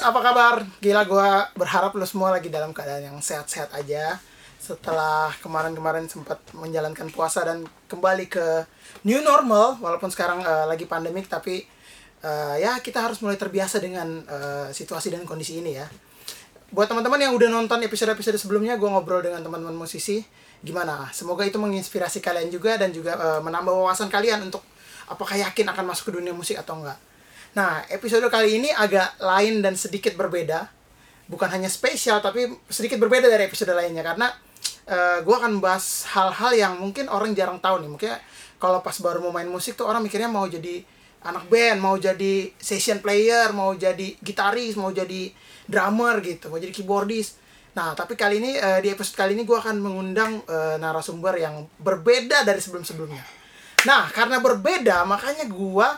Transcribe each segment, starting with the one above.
apa kabar? Gila gua berharap lu semua lagi dalam keadaan yang sehat-sehat aja. Setelah kemarin-kemarin sempat menjalankan puasa dan kembali ke new normal walaupun sekarang eh, lagi pandemik tapi eh, ya kita harus mulai terbiasa dengan eh, situasi dan kondisi ini ya. Buat teman-teman yang udah nonton episode-episode sebelumnya gua ngobrol dengan teman-teman musisi gimana? Semoga itu menginspirasi kalian juga dan juga eh, menambah wawasan kalian untuk apakah yakin akan masuk ke dunia musik atau enggak. Nah, episode kali ini agak lain dan sedikit berbeda. Bukan hanya spesial, tapi sedikit berbeda dari episode lainnya. Karena gue akan membahas hal-hal yang mungkin orang jarang tahu nih. Mungkin kalau pas baru mau main musik tuh orang mikirnya mau jadi anak band, mau jadi session player, mau jadi gitaris, mau jadi drummer gitu, mau jadi keyboardist. Nah, tapi kali ini eh, di episode kali ini gue akan mengundang eh, narasumber yang berbeda dari sebelum-sebelumnya. Nah, karena berbeda, makanya gua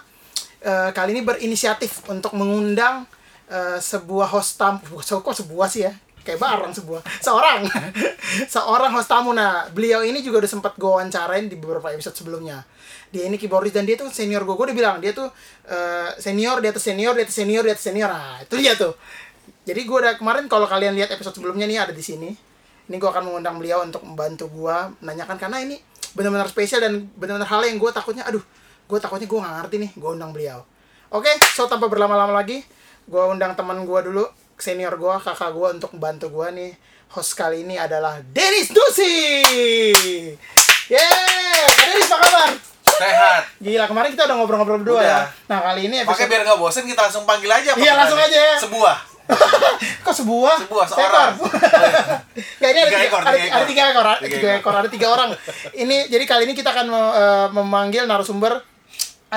eh, kali ini berinisiatif untuk mengundang eh, sebuah host tamu. Kok sebuah sih ya? Kayak bareng sebuah. Seorang. Seorang host tamu. Nah, beliau ini juga udah sempat gue wawancarain di beberapa episode sebelumnya. Dia ini keyboardist dan dia tuh senior gue. Gue udah bilang, dia tuh eh, senior, di atas senior, di atas senior, di atas senior. Nah, itu dia tuh. Jadi gue udah kemarin kalau kalian lihat episode sebelumnya nih ada di sini. Ini gue akan mengundang beliau untuk membantu gue menanyakan karena ini benar-benar spesial dan benar-benar hal yang gue takutnya aduh gue takutnya gue nggak ngerti nih gue undang beliau oke so tanpa berlama-lama lagi gue undang teman gue dulu senior gue kakak gue untuk membantu gue nih host kali ini adalah Dennis Dusi yeay Kak Dennis apa kabar Sehat. gila kemarin kita udah ngobrol-ngobrol berdua Udah. ya nah kali ini Makanya episode biar nggak bosen kita langsung panggil aja. Iya, langsung aja. Sebuah. kok sebuah Sebuah, seorang. Nggak, ini ada Tiga ekor, ada, tiga ekor. ada tiga ekor, ada Tiga ekor. ada tiga orang. Ini jadi kali ini kita akan eh, memanggil narasumber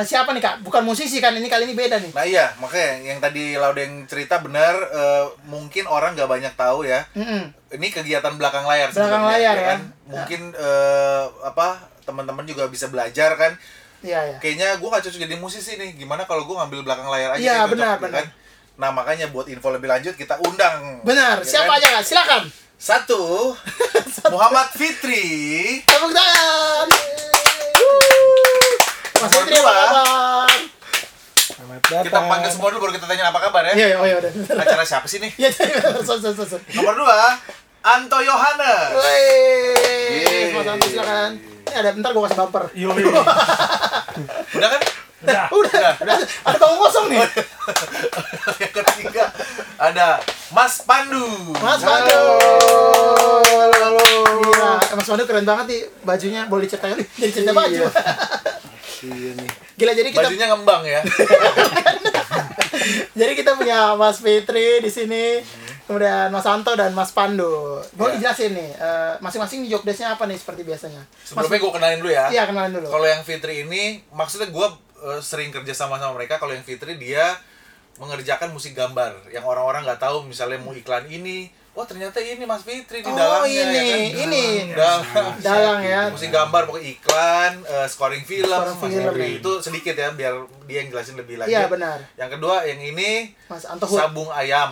siapa nih kak? Bukan musisi kan? Ini kali ini beda nih. Nah iya, makanya yang tadi Laudeng cerita benar, eh, mungkin orang nggak banyak tahu ya. Mm-mm. Ini kegiatan belakang layar. Belakang layar, ya ya. kan. Mungkin eh, apa teman-teman juga bisa belajar kan. Iya ya. Kayaknya gue gak cocok jadi musisi nih. Gimana kalau gue ngambil belakang layar aja? Iya, benar, ya benar. Kan? Nah makanya buat info lebih lanjut kita undang. Benar. ya siapa kan? aja kak? Silakan. Satu, Muhammad Fitri. Tepuk tangan. Mas Fitri apa kabar? Selamat datang. Kita panggil semua dulu baru kita tanya apa kabar ya. Iya, iya, oh ya udah. Acara siapa sih nih? Iya, iya, sorry, sorry. Nomor dua, Anto Yohanes. Wih. Mas Anto silakan. Ini ada bentar gua kasih bumper. Yo, Udah kan? Udah. Udah, udah. Ada bangku kosong nih. Yang ketiga ada Mas Pandu. Mas Pandu. Gila, Mas Pandu keren banget nih bajunya. Boleh diceritain jadi cerita baju. Iya nih. Gila, jadi kita Bajunya ngembang ya. jadi kita punya Mas Fitri di sini. Kemudian Mas Anto dan Mas Pandu. Boleh Ya. dijelasin nih, eh, masing-masing di job desk-nya apa nih seperti biasanya? Sebelumnya gue kenalin dulu ya. Iya, kenalin dulu. Kalau yang Fitri ini, maksudnya gue eh, sering kerja sama sama mereka. Kalau yang Fitri dia mengerjakan musik gambar yang orang-orang nggak tahu. Misalnya mau iklan ini, wah ternyata ini Mas Fitri di Oh, dalamnya ini, ya kan. ini. Dalang. Dalang ya. musik gambar pokoknya iklan eh, scoring film Scoring Mas film. Fitri. itu sedikit ya biar dia yang jelasin lebih lanjut Iya, benar. yang kedua yang ini Mas Anto sabung ayam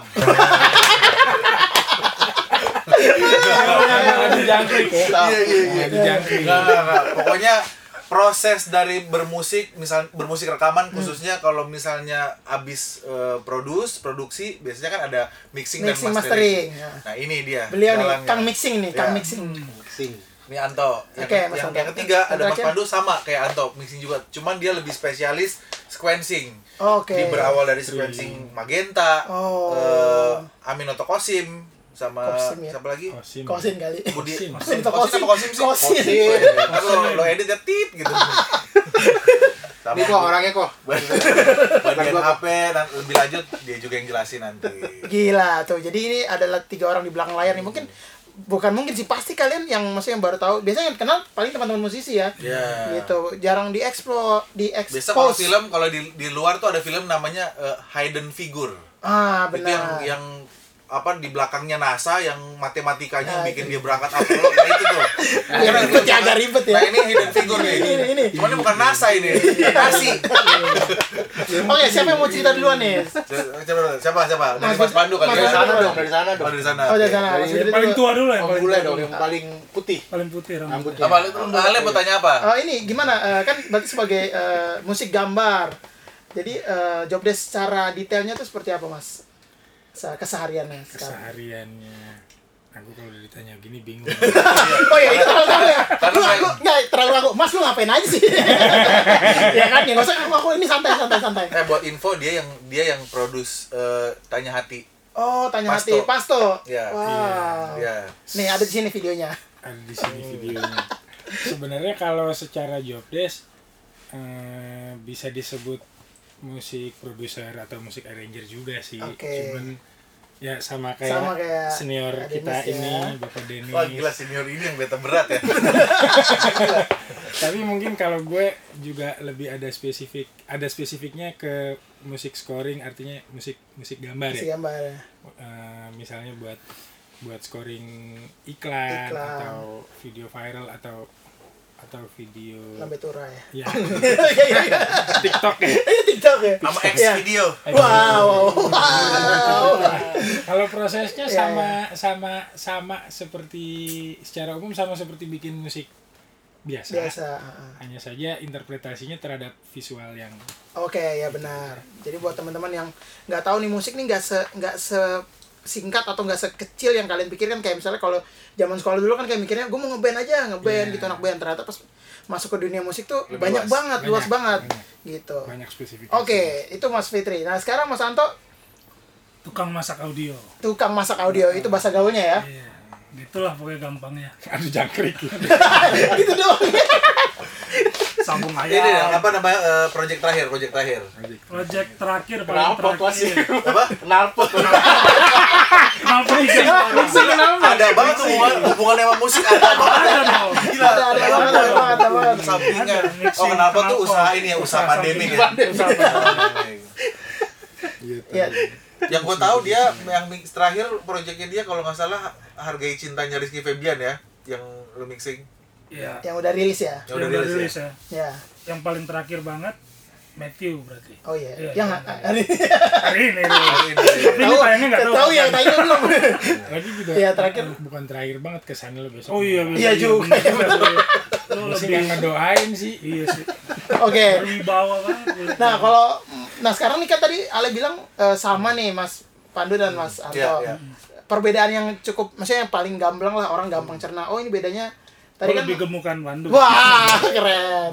Ada jangkrik ya. iya iya Ada jangkrik. Nggak, nggak, nggak. pokoknya proses dari bermusik misal bermusik rekaman Hmm. khususnya kalau misalnya abis eh, produce produksi biasanya kan ada mixing, Mixing, dan mastering, mastering, ya. nah ini dia Beliau nih. Kang Mixing nih, Kang Ya. Mixing. Ini Anto. Yang, Oke, Mas yang, Anto. yang ketiga ada Mas? Pandu sama kayak Anto, mixing juga. Cuman dia lebih spesialis sequencing. Oke. Dia berawal dari sequencing Magenta, Oh. eh, Aminoto Kosim sama Kosim ya? siapa lagi? Kosim. Kosin kali. Budi Kosim. Kosim, Kosim. Kosim apa Kosim sih? Kosim. Ntar lo, lo edit ya tit gitu. Ini kok orangnya kok. bagian HP dan lebih lanjut dia juga yang jelasin nanti. Gila tuh. Jadi ini adalah tiga orang di belakang layar nih. Mungkin bukan mungkin sih pasti kalian yang maksudnya yang baru tahu. Biasanya yang kenal paling teman-teman musisi ya. Ya. Gitu. Jarang dieksplor, Biasa kalau diekspos. film kalau di di luar tuh ada film namanya eh, Hidden Figure. Ah, itu yang benar. yang apa di belakangnya NASA yang matematikanya Nah, bikin itu. dia berangkat Apollo nah itu tuh Ya, ribet ya, agak ribet ya. nah ini hidden figure nih Ini, ini. cuman ini bukan NASA ini nasi Oke, siapa yang mau cerita duluan nih? siapa siapa siapa dari Mas Mas Pandu ya Dari sana dong, dari sana Oh, dong. dari sana Oh, dari sana. Fitri Paling tua dulu ya. Yang Paling bule tua dong, yang paling putih. Paling putih rambut. Rambutnya. apa lu Ale mau tanya apa Oh, ini gimana? Eh, kan berarti sebagai eh, musik gambar. Jadi eh, job desk secara detailnya tuh seperti apa, Mas? Se- kesehariannya sekarang Kesehariannya. Aku kalau ditanya gini bingung. oh ya itu terlalu terlalu ya Karena lu aku nggak terlalu aku mas lu ngapain aja sih ya kan ya nggak usah aku, aku ini santai santai santai Eh buat info dia yang dia yang produce eh, tanya hati. oh tanya Pasto. hati pasto Ya. wow Ya. nih ada di sini videonya Ada di sini videonya. Sebenarnya kalau secara job desk eh, bisa disebut musik produser atau musik arranger juga sih. Oke. Cuman ya sama kayak, Sama kayak senior Dennis kita ya. ini Bapak Denis. Wah gila senior ini yang beta berat ya. Tapi mungkin kalau gue juga lebih ada spesifik, ada spesifiknya ke musik scoring, artinya musik musik gambar si ya. gambar Eh, misalnya buat buat scoring iklan, Iklan. atau video viral atau atau video lambe tura ya ya iya iya iya TikTok ya. Iya, tiktok ya Sama X Iya. video. wow wow Kalau prosesnya Iya, sama sama sama seperti secara umum sama seperti bikin musik biasa. biasa heeh. Hanya saja interpretasinya terhadap visual yang Oke ya benar. Jadi buat teman-teman yang nggak tahu nih musik nih nggak se nggak se singkat atau nggak sekecil yang kalian pikirkan kayak misalnya kalau zaman sekolah dulu kan kayak mikirnya gue mau ngeband aja ngeband Iya. gitu anak band ternyata pas masuk ke dunia musik tuh Lebih banyak luas. banget luas Banyak, banget banyak. gitu. banyak spesifik. Oke itu Mas Fitri. Nah sekarang Mas Anto tukang masak audio tukang masak audio itu bahasa gaulnya ya. iya gitulah pokoknya gampangnya Aduh jangkrik. gitu doang. sambung Ini ayam apa namanya eh, project terakhir, project terakhir. project terakhir paling Knalpot terakhir Apa? Tiga Ada banget tuh hubungan, hubungan sama musik ada banget. Gila, Ada ada banget ada banget. Sampingan. Ada, Oh kenapa tuh usaha ini ya, usaha pandemi ya. Pandemi. Gitu. Ya. Yang gue tahu dia yang mix terakhir proyeknya dia kalau nggak salah hargai cintanya Rizky Febian ya, yang lu mixing. iya Yang udah rilis ya. Yang udah udah rilis ya. ya Ya. yang paling terakhir banget Matthew berarti Oh iya. Iya, Yang iya. hari hari ini. Hari ini. tapi ini tayangnya nggak tahu tahu ya kapan. tayangnya belum. Lagi juga Iya, terakhir. bukan terakhir banget kesannya lo besok. oh iya Iya juga. bener, bener. Lo Lo sih lebih nggak ngedoain sih. iya sih Oke. berwibawa banget Nah, kalau nah sekarang nih kan tadi Ale bilang eh, sama nih Mas Pandu dan Mas Anto. Iya, iya. Perbedaan yang cukup maksudnya yang paling gamblang lah orang gampang cerna. Oh, ini bedanya tadi kan lebih gemukan Pandu Wah, keren.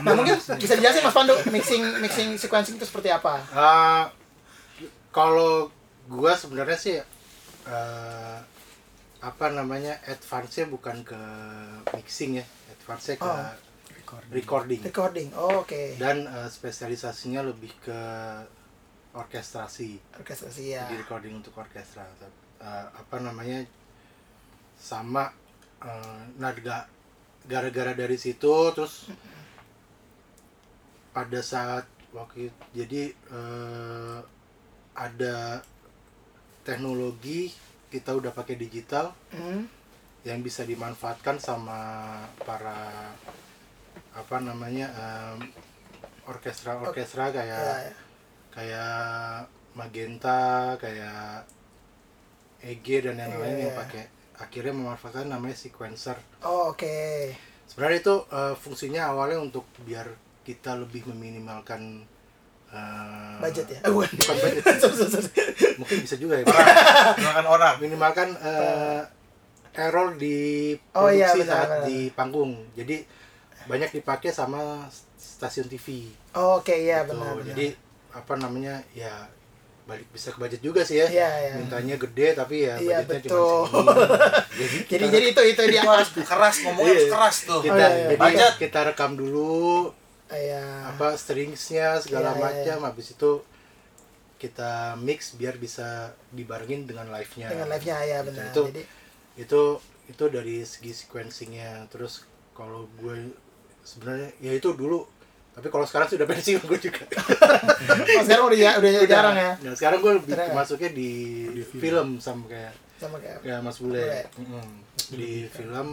Nah, mungkin bisa dijelasin Mas Pandu mixing mixing sequencing itu seperti apa? Eh, kalau gua sebenarnya sih eh, apa namanya advance-nya bukan ke mixing ya advance-nya ke Oh. recording Recording. Oh, oke. dan eh, spesialisasinya lebih ke orkestrasi Orkestrasi ya. jadi recording untuk orkestra Eh, apa namanya sama eh, nah ga- gara-gara dari situ terus pada saat waktu itu- jadi eh, ada teknologi kita udah pakai digital Hmm. yang bisa dimanfaatkan sama para apa namanya em, orkestra-orkestra kayak Ya, ya. kayak Magenta, kayak EG dan yang Iya, lain yang iya. pakai akhirnya memanfaatkan namanya sequencer. Oh, oke. Sebenarnya itu eh, fungsinya awalnya untuk biar kita lebih meminimalkan eh, Budget ya. Eh, bukan. Bukan budget. Sorry, sorry, sorry. Mungkin bisa juga ya. Gunakan orang. minimalkan eh, error di Oh, iya, produksi benar, saat benar. di panggung. Jadi banyak dipakai sama stasiun TV. Oh, Oke, iya Gitu. benar. benar. Jadi apa namanya ya balik bisa ke budget juga sih ya. Iya, iya. Mintanya gede tapi ya Iya, budgetnya betul. cuma segini. jadi jadi kita, jadi itu itu dia harus keras ngomongnya harus Iya. keras tuh. kita, Oh, iya, iya. jadi Budget. kita rekam dulu Iya. apa stringsnya segala Iya, iya, macam habis itu kita mix biar bisa dibarengin dengan live-nya. dengan live-nya ya Gitu. benar. Itu Jadi itu itu dari segi sequencingnya terus kalau gue sebenarnya ya itu dulu tapi kalau sekarang sudah pensiun gue juga oh, sekarang udah ya, udah jarang ya. nah sekarang gue ya? masuknya di, film sama kayak Sama kayak kayak Mas Bule Bule. Mm-mm. di film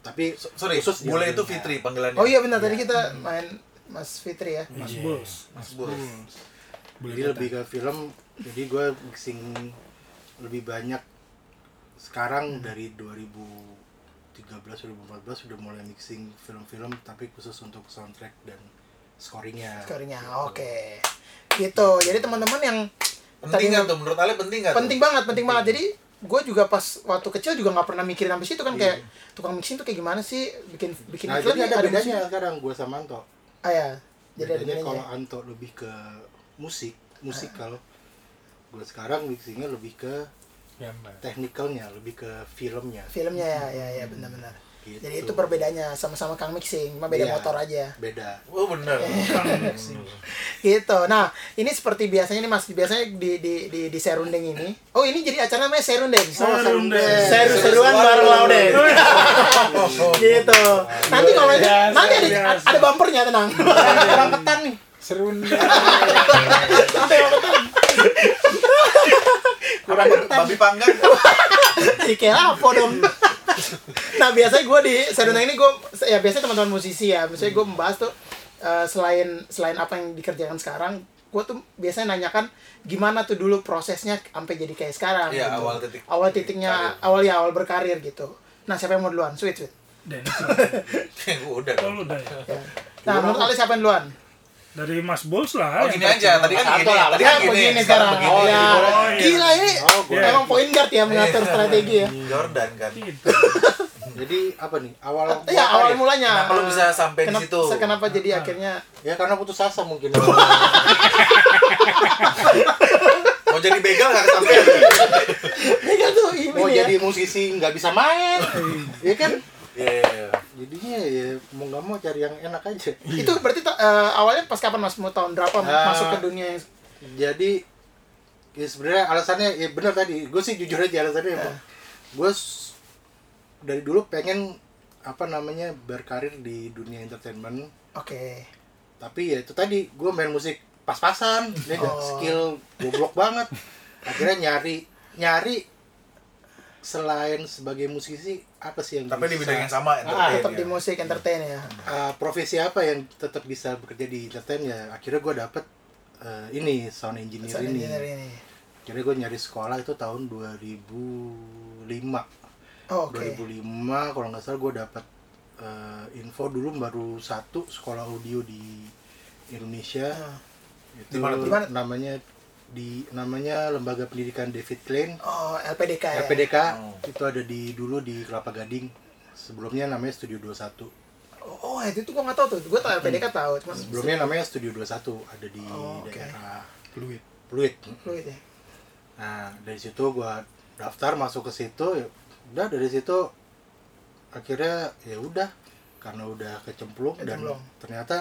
tapi So- Sorry, khusus di bule film. itu Fitri panggilannya. Oh iya benar tadi kita main Mas Fitri ya. Mas Iya. Bos Mas Bul. Boleh jadi kata. lebih ke film jadi gue mixing lebih banyak sekarang dari 2013 2014 udah mulai mixing film-film tapi khusus untuk soundtrack dan scoringnya Scoringnya. Gitu. Oke. Gitu. Jadi teman-teman yang Penting nggak tuh menurut Ale penting nggak? tuh? penting banget penting banget jadi gue juga pas waktu kecil juga nggak pernah mikirin sampai situ kan kayak tukang mixing tuh kayak gimana sih bikin bikin Nah, iklan jadi ada bedanya musik. sekarang gue sama Anto. ah ya jadi ada bedanya bedanya kalau Anto lebih ke musik, musikal. Gue sekarang mixingnya lebih ke teknikalnya, lebih ke filmnya. filmnya ya ya ya benar-benar Gitu. jadi itu perbedaannya sama-sama kang mixing cuma beda Iya. motor aja Beda. Oh bener. gitu nah ini seperti biasanya nih mas biasanya di di di, di serundeng ini oh ini jadi acara namanya serundeng Serundeng. seru-seruan bareng lauden gitu nanti kalau ini nanti ada, biasa. ada bumpernya tenang nih. Seru nih. Kurang babi panggang. kayak apa dong nah biasanya gue di serundeng ini gue ya biasanya teman-teman musisi ya misalnya gue membahas tuh eh, selain selain apa yang dikerjakan sekarang gue tuh biasanya nanyakan gimana tuh dulu prosesnya sampai jadi kayak sekarang Iya, gitu. awal titik. awal titiknya awal ya awal berkarir gitu nah siapa yang mau duluan sweet sweet Dan Udah dong. udah ya. ya. nah menurut kalian siapa yang duluan Dari Mas Bols lah. Oh gini aja, tadi kan gini, lah, tadi ya kan gini, begini sekarang begini. Oh, ya. Oh, iya. gila ini Oh, gue. Iya. emang point guard ya mengatur strategi ya Jordan kan. Gitu. Jadi apa nih? Awal ya awal mulanya Kenapa lu bisa sampai di kenapa, situ? kenapa jadi akhirnya Ya karena putus asa mungkin. Mau jadi begal nggak kesampean? ini kan tuh ini Mau ya jadi musisi nggak bisa main. Iya kan? Iya, iya, iya. Jadinya ya mau nggak mau cari yang enak aja. itu berarti eh, awalnya pas kapan mas mau tahun berapa Ah. masuk ke dunia yang Jadi ya sebenarnya alasannya ya benar tadi. Gue sih jujur aja alasannya. Eh. Gue s- dari dulu pengen apa namanya berkarir di dunia entertainment. oke Tapi ya itu tadi gue main musik pas-pasan. Dia Oh. skill goblok banget. Akhirnya nyari nyari selain sebagai musisi apa sih yang Tapi di bisa- bidang yang sama Ah, entertain tetap ya. di musik entertain ya uh, profesi apa yang tetap bisa bekerja di entertain ya akhirnya gue dapet uh, ini sound engineer Sound ini engineer ini akhirnya gue nyari sekolah itu tahun 2005 oh, oke 2005 kalau nggak salah gue dapet uh, info dulu baru satu sekolah audio di Indonesia Ah. itu Di mana tuh? Di mana? namanya di namanya lembaga pendidikan David Klein oh LPDK ya LPDK Oh. itu ada di dulu di Kelapa Gading sebelumnya namanya Studio 21 oh itu tuh gua nggak tahu tuh gua tahu LPDK tahu cuma Sebelumnya namanya Studio 21 ada di Oh, oke. daerah Fluid. Pluit. Fluid ya Nah, dari situ gua daftar masuk ke situ ya udah dari situ akhirnya ya udah karena udah kecemplung, Kecemplung. dan ternyata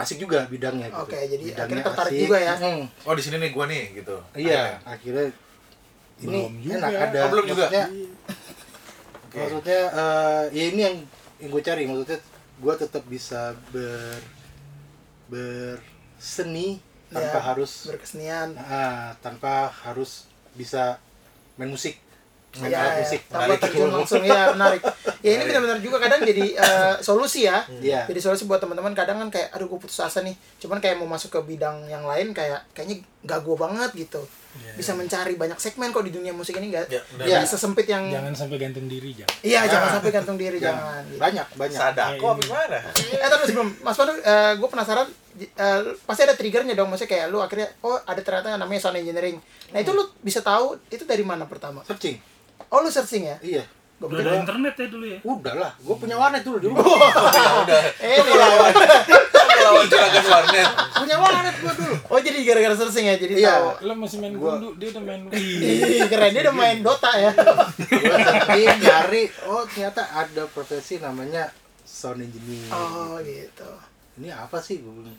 asik juga bidangnya gitu. Oke, jadi Bidangnya akhirnya tertarik asik. juga ya? Hmm, Oh di sini nih gua nih gitu. iya, akhirnya ini Belum juga. enak ada Oh, belum juga? maksudnya, Oke. maksudnya eh, ya ini yang yang gue cari maksudnya gue tetap bisa ber berseni tanpa Ya, harus berkesenian Ah, tanpa harus bisa main musik main ya, ya. tanpa terjun langsung ya menarik ya ini benar-benar juga kadang jadi eh, solusi ya Iya. jadi solusi buat teman-teman kadang kan kayak aduh gue putus asa nih cuman kayak mau masuk ke bidang yang lain kayak kayaknya gak gue banget gitu bisa mencari banyak segmen kok di dunia musik ini gak Ya, benar. Iya. bisa sempit yang Jangan sampai gantung diri, jangan. iya jangan Ah. sampai gantung diri Ya, jangan gitu. banyak banyak Sadako apa gimana? eh tapi sebelum Mas Pandu gue penasaran eh, pasti ada triggernya dong maksudnya kayak lu akhirnya oh ada ternyata namanya sound engineering nah itu lu bisa tahu itu dari mana pertama searching oh lu searching ya? Iya. Gue Udah ada internet ya dulu ya. udah lah gue punya warnet dulu dulu. Eh ini lah. Lawan juragan warnet. punya warnet. Gue dulu. Oh jadi gara-gara searching ya jadi Iya. tahu. Lo masih main Gua- gundu, dia udah main Ih, keren dia udah main Dota ya. Gue searching nyari oh ternyata ada profesi namanya sound engineer oh gitu. Ini apa sih? Gue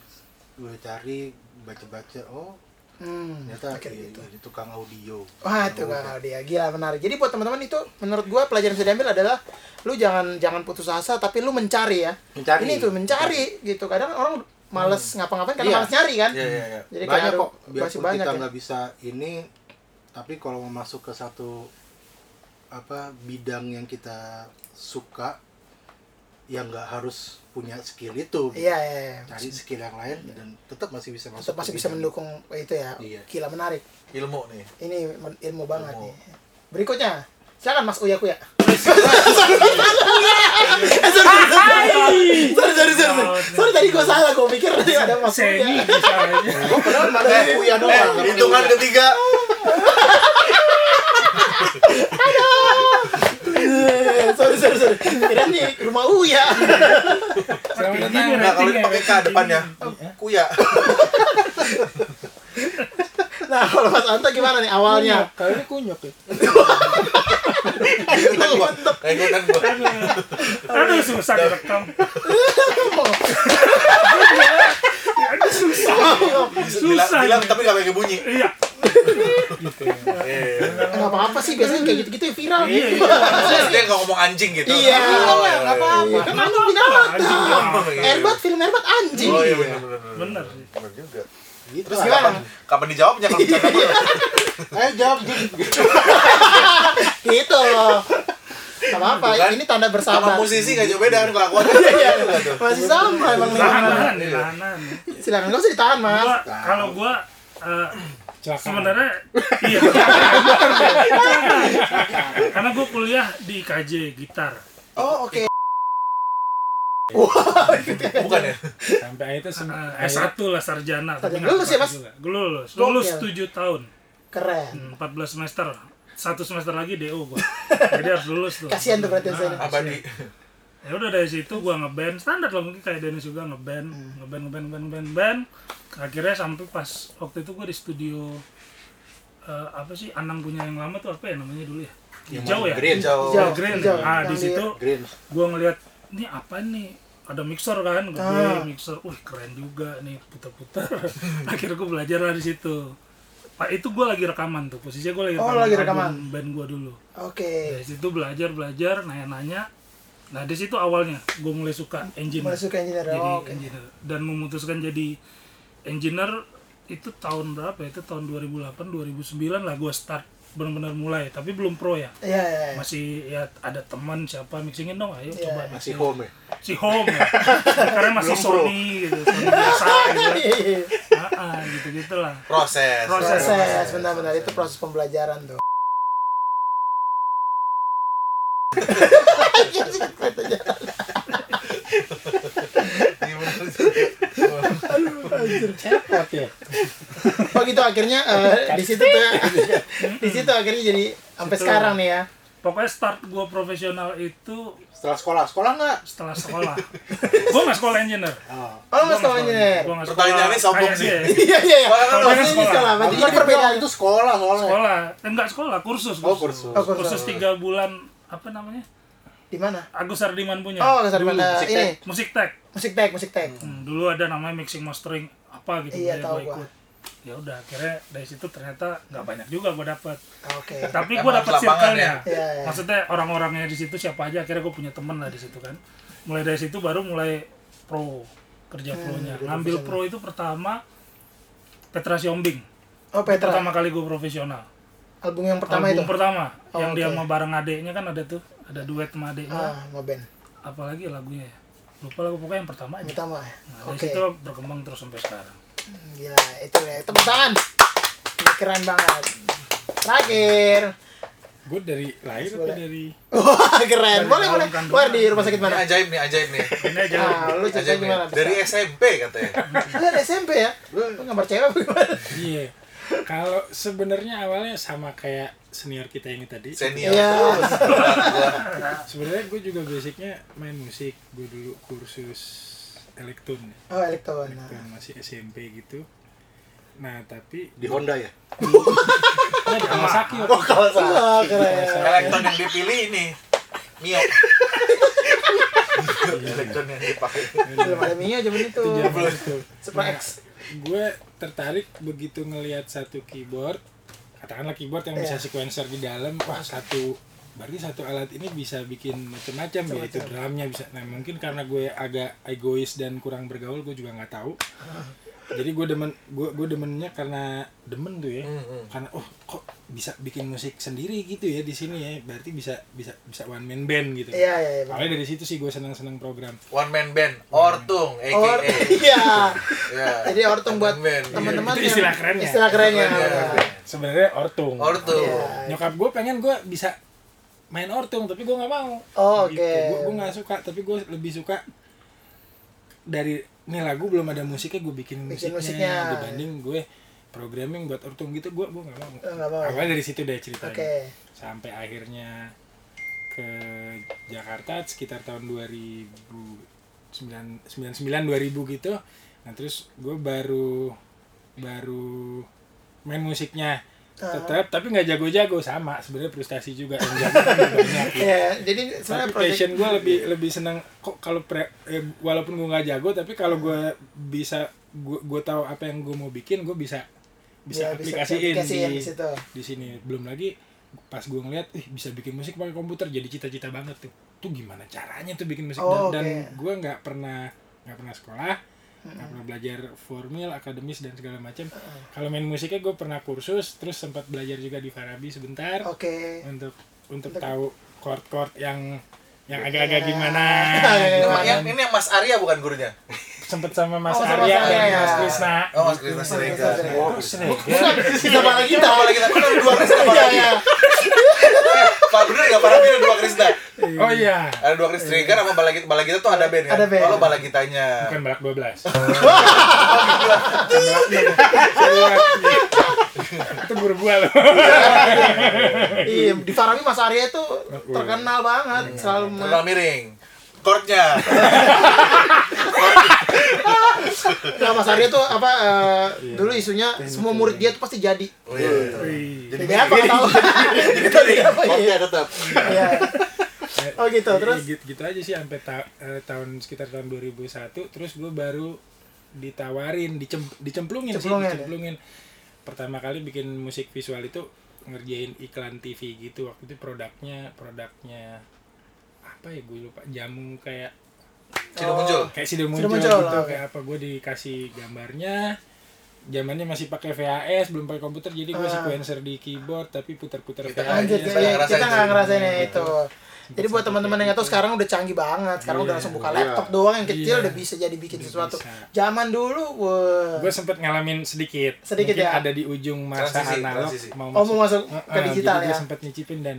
gue cari baca-baca. Oh hmm ternyata gitu iya, tukang audio Wah itu kan dia gila menarik. Jadi buat teman-teman itu menurut gua pelajaran yang bisa diambil adalah lu jangan jangan putus asa tapi lu mencari ya. Mencari. Ini tuh mencari gitu. Kadang orang males ngapa-ngapain karena Iya. males nyari kan. Iya iya iya. Jadi banyak kok masih banyak kita ya. nggak bisa ini tapi kalau mau masuk ke satu apa bidang yang kita suka yang nggak harus punya skill itu Iya iya. iya. cari skill yang lain dan tetap masih bisa masuk Tetap masih bisa mendukung itu ya. Iya. Gila menarik. Ilmu nih. Ini ilmu banget Ilmu. nih. Berikutnya, silakan Mas Uya Kuya. Sorry, sorry, sorry, sorry, tadi gue salah, gue pikir tadi ada Mas Uya. Gua padahal ada Uya doang. Eh, hitungan ketiga. Sorry, sorry, sorry. Kira nih rumah Uya. Nah, kalau pakai K rating depannya. Kuya. Nah, kalau Mas Anta gimana nih awalnya? Kalau ini kunyok ya. Gua. Ikutan gua. Aduh susah direkam. Susah. Susah. bilang tapi gak pakai bunyi. Iya. Eh. Nggak apa-apa sih, biasanya kayak gitu-gitu ya viral. Iya, iya. Maksudnya dia nggak ngomong anjing gitu. Iya, Oh, iya, nggak iya, apa-apa. iya. Kan anjing binatang. Iya. Airbat, film Airbat anjing. Oh iya benar benar. Bener sih. Benar juga. Gitu. Terus Gimana? kapan, dijawabnya kalau bercanda? Ayo jawab gitu. Gitu loh. Gak apa-apa, Bukan? ini tanda Sama bersahabat. musisi gak jauh beda kan kelakuannya. Iya, Iya masih sama emang Tahanan, tahanan. Silakan gak usah ditahan, Mas. Kalau gua eh, Celaka. sebenarnya iya. Karena gua kuliah di KJ gitar. Oh, oke. Bukan ya? Sampai akhirnya Eh, semua S1 lah sarjana. tapi Lulus ya, Mas? juga. Gua lulus. Lulus 7 tahun. Keren. Hmm, 14 semester. Satu semester lagi DO gua. Jadi harus lulus tuh. Kasihan tuh berarti saya. Abadi. Ya udah dari situ gua ngeband. Standar lah mungkin kayak Dennis juga ngeband. Ngeband ngeband ngeband ngeband band. Akhirnya sampai pas waktu itu gua di studio eh, apa sih Anang punya yang lama tuh apa ya namanya dulu ya? Hijau ya? Green. Jauh. Hijau. Green. Hijau. ah di situ gua ngeliat ini apa nih? Ada mixer kan gede Ah. mixer. Wih keren juga nih putar-putar akhirnya gua belajar lah di situ. Pak itu gua lagi rekaman tuh posisinya gua lagi Oh, rekaman, lagi album rekaman. band gua dulu. Oke. dari situ belajar belajar nanya-nanya nah di situ awalnya gue mulai suka engineer Mulai suka engineer. jadi Oh, Oke. engineer dan memutuskan jadi engineer itu tahun berapa ya? itu tahun 2008 2009 lah gue start benar-benar mulai tapi belum pro ya Iya, iya, iya. masih ya ada teman siapa mixingin dong ayo Iya. coba Masih home ya. si home ya karena masih Belum pro. Sony gitu Sony biasa gitu Iya. ah, ah, gitu gitulah Proses. Proses. Proses, benar-benar itu proses pembelajaran tuh. Ya. Oh gitu akhirnya eh, di situ tuh di situ akhirnya jadi sampai Situ. sekarang nih ya. pokoknya start gue profesional itu Setelah sekolah, sekolah nggak? setelah sekolah gue nggak sekolah engineer Oh. Oh, Mas sekolah engineer. Gua nggak Pertanyaannya sekolah sombong kayak sih. Iya iya iya. Sekolah kan Kalau ini sekolah. sekolah, berarti ini perbedaan. itu sekolah soalnya. sekolah enggak sekolah kursus Oh, kursus. Oh, kursus. kursus tiga bulan apa namanya Di mana? Agus Sardiman punya Oh, kasar Dulu, mana musik ini musik tech musik tech, musik tech. Hmm, dulu ada namanya mixing mastering apa gitu Iya, dia tahu gua gua. ikut ya udah akhirnya dari situ ternyata nggak banyak juga gue dapat Oke. tapi Emang gue dapat circle-nya ya? Iya. maksudnya orang-orangnya di situ siapa aja akhirnya gue punya temen lah di situ kan mulai dari situ baru mulai pro kerja Hmm, pro-nya ngambil pro itu pertama Petra Siombing Oh, Petra. pertama kali gue profesional Album yang pertama album itu. pertama Oh, yang dia oke. sama bareng adeknya kan ada tuh ada duet sama adeknya Ah, ngeband. apalagi lagunya ya lupa lagu pokoknya yang pertama aja Pertama. nah, dari Oke. situ berkembang terus sampai sekarang Gila, itu ya. Tepuk tangan. Ini keren banget. Terakhir. Gue dari lahir apa Boleh. dari Wah, keren. Boleh, dalam boleh. kandungan. Wah, di rumah sakit Ini mana? ajaib nih, ajaib nih. ini aja Ah, lu cerita Ajaib nih. gimana? Dari SMP katanya. Lu ada SMP ya? Lu gambar cewek apa gimana? Iya. Kalau sebenarnya awalnya sama kayak senior kita ini tadi. Senior. Iya. Sebenarnya gue juga basicnya main musik. Gue dulu kursus elektron, Oh, elektron. Nah. masih SMP gitu. Nah tapi Di Honda ya? Nah, di Kawasaki itu. Wah, keren. Elektron yang dipilih ini. Mio. Elektron yang dipakai. Belum ada Mio zaman itu. Itu. Super Nah, X. gue tertarik begitu ngelihat satu keyboard katakanlah keyboard yang bisa Iya. sequencer di dalam wah satu berarti satu alat ini bisa bikin macam-macam ya itu drumnya bisa. Nah mungkin karena gue agak egois dan kurang bergaul gue juga nggak tahu jadi gue demen gue gue demennya karena demen tuh ya Hmm, hmm. karena oh kok bisa bikin musik sendiri gitu ya di sini ya berarti bisa bisa bisa one man band gitu Iya, iya, iya. awalnya dari situ sih gue senang senang program One man band, Ortung, Oh, aka. iya. Ya. Jadi ortung buat band. teman-teman Itu istilah kerennya. Istilah kerennya. Keren, ya. sebenarnya ortung Ortung. Iya. nyokap gue pengen gue bisa main ortung tapi gue nggak mau Oh, gitu. oke. gue gue nggak suka tapi gue lebih suka dari ini lagu belum ada musiknya gue bikin, Bikin musiknya, musiknya. dibanding gue programming buat ortung gitu gue gue nggak mau Eh, mau. awalnya dari situ deh ceritanya Oke. sampai akhirnya ke Jakarta sekitar tahun 2099 2000 gitu nah terus gue baru baru main musiknya. Tetap tapi nggak jago-jago sama sebenarnya frustasi juga yang jago kan banyak gitu. Iya, jadi sebenarnya passion gue lebih lebih senang kok kalau pre- eh, walaupun gue nggak jago tapi kalau gue bisa gue gue tahu apa yang gue mau bikin gue bisa bisa ya, aplikasiin aplikasiin di di situ. di sini belum lagi pas gue ngeliat ih bisa bikin musik pakai komputer jadi cita-cita banget tuh tuh gimana caranya tuh bikin musik Oh, dan, dan oke. gue nggak pernah nggak pernah sekolah nggak pernah belajar formil akademis dan segala macam kalau main musiknya gue pernah kursus terus sempat belajar juga di Farabi sebentar Oke. untuk untuk Untuk- tahu chord-chord yang yang agak-agak Ya. gimana Ini, gitu yang, kan. ini yang Mas Arya bukan gurunya? sempet sama Mas Oh, Arya dan Arya. Mas Krisna Oh, Mas Krisna Siregar. Siregar. Oh, Bukan, kita malah kita. Kan ada dua Krisna Iya, iya. Eh, Pak bener nggak Pak Rabi ada dua Krisna? oh iya Ada dua Krisna Siregar sama Balagita. Balagita tuh ada band kan? Ada band. Kalau Balagitanya. bukan balak 12 itu guru gua loh Iya, di Farabi Mas Arya itu terkenal banget, selalu me- Terkenal miring. Chordnya. Nah, Mas Arya tuh apa eh, dulu isunya semua murid dia tuh pasti jadi. Oh iya. Jadi apa tahu? Jadi apa ya? tetap. Iya. Oh gitu, terus gitu, gitu aja sih sampai ta- eh, tahun sekitar tahun 2001 terus gue baru ditawarin dicem dicemplungin, Cemplungin, ya? sih dicemplungin pertama kali bikin musik visual itu ngerjain iklan TV gitu waktu itu produknya produknya apa ya gue lupa jamu kayak Sudah muncul. kayak sido muncul, Sido muncul, gitu kayak apa gue dikasih gambarnya zamannya masih pakai VHS belum pakai komputer jadi gue Ah. sequencer di keyboard tapi puter-puter Kita VHS Anjir, Kita kita, nggak ngerasain kita nggak itu. ngerasain itu. Jadi buat teman-teman yang nggak tahu sekarang udah canggih banget. Sekarang udah Iya, langsung buka iya. laptop doang yang kecil Iya. udah bisa jadi bikin Udah sesuatu. bisa. Zaman dulu, wah. gue sempet ngalamin sedikit Sedikit Mungkin ya? ada di ujung masa Transisi, analog transisi. mau Oh, mau masuk ke digital jadi ya. gue sempet nyicipin dan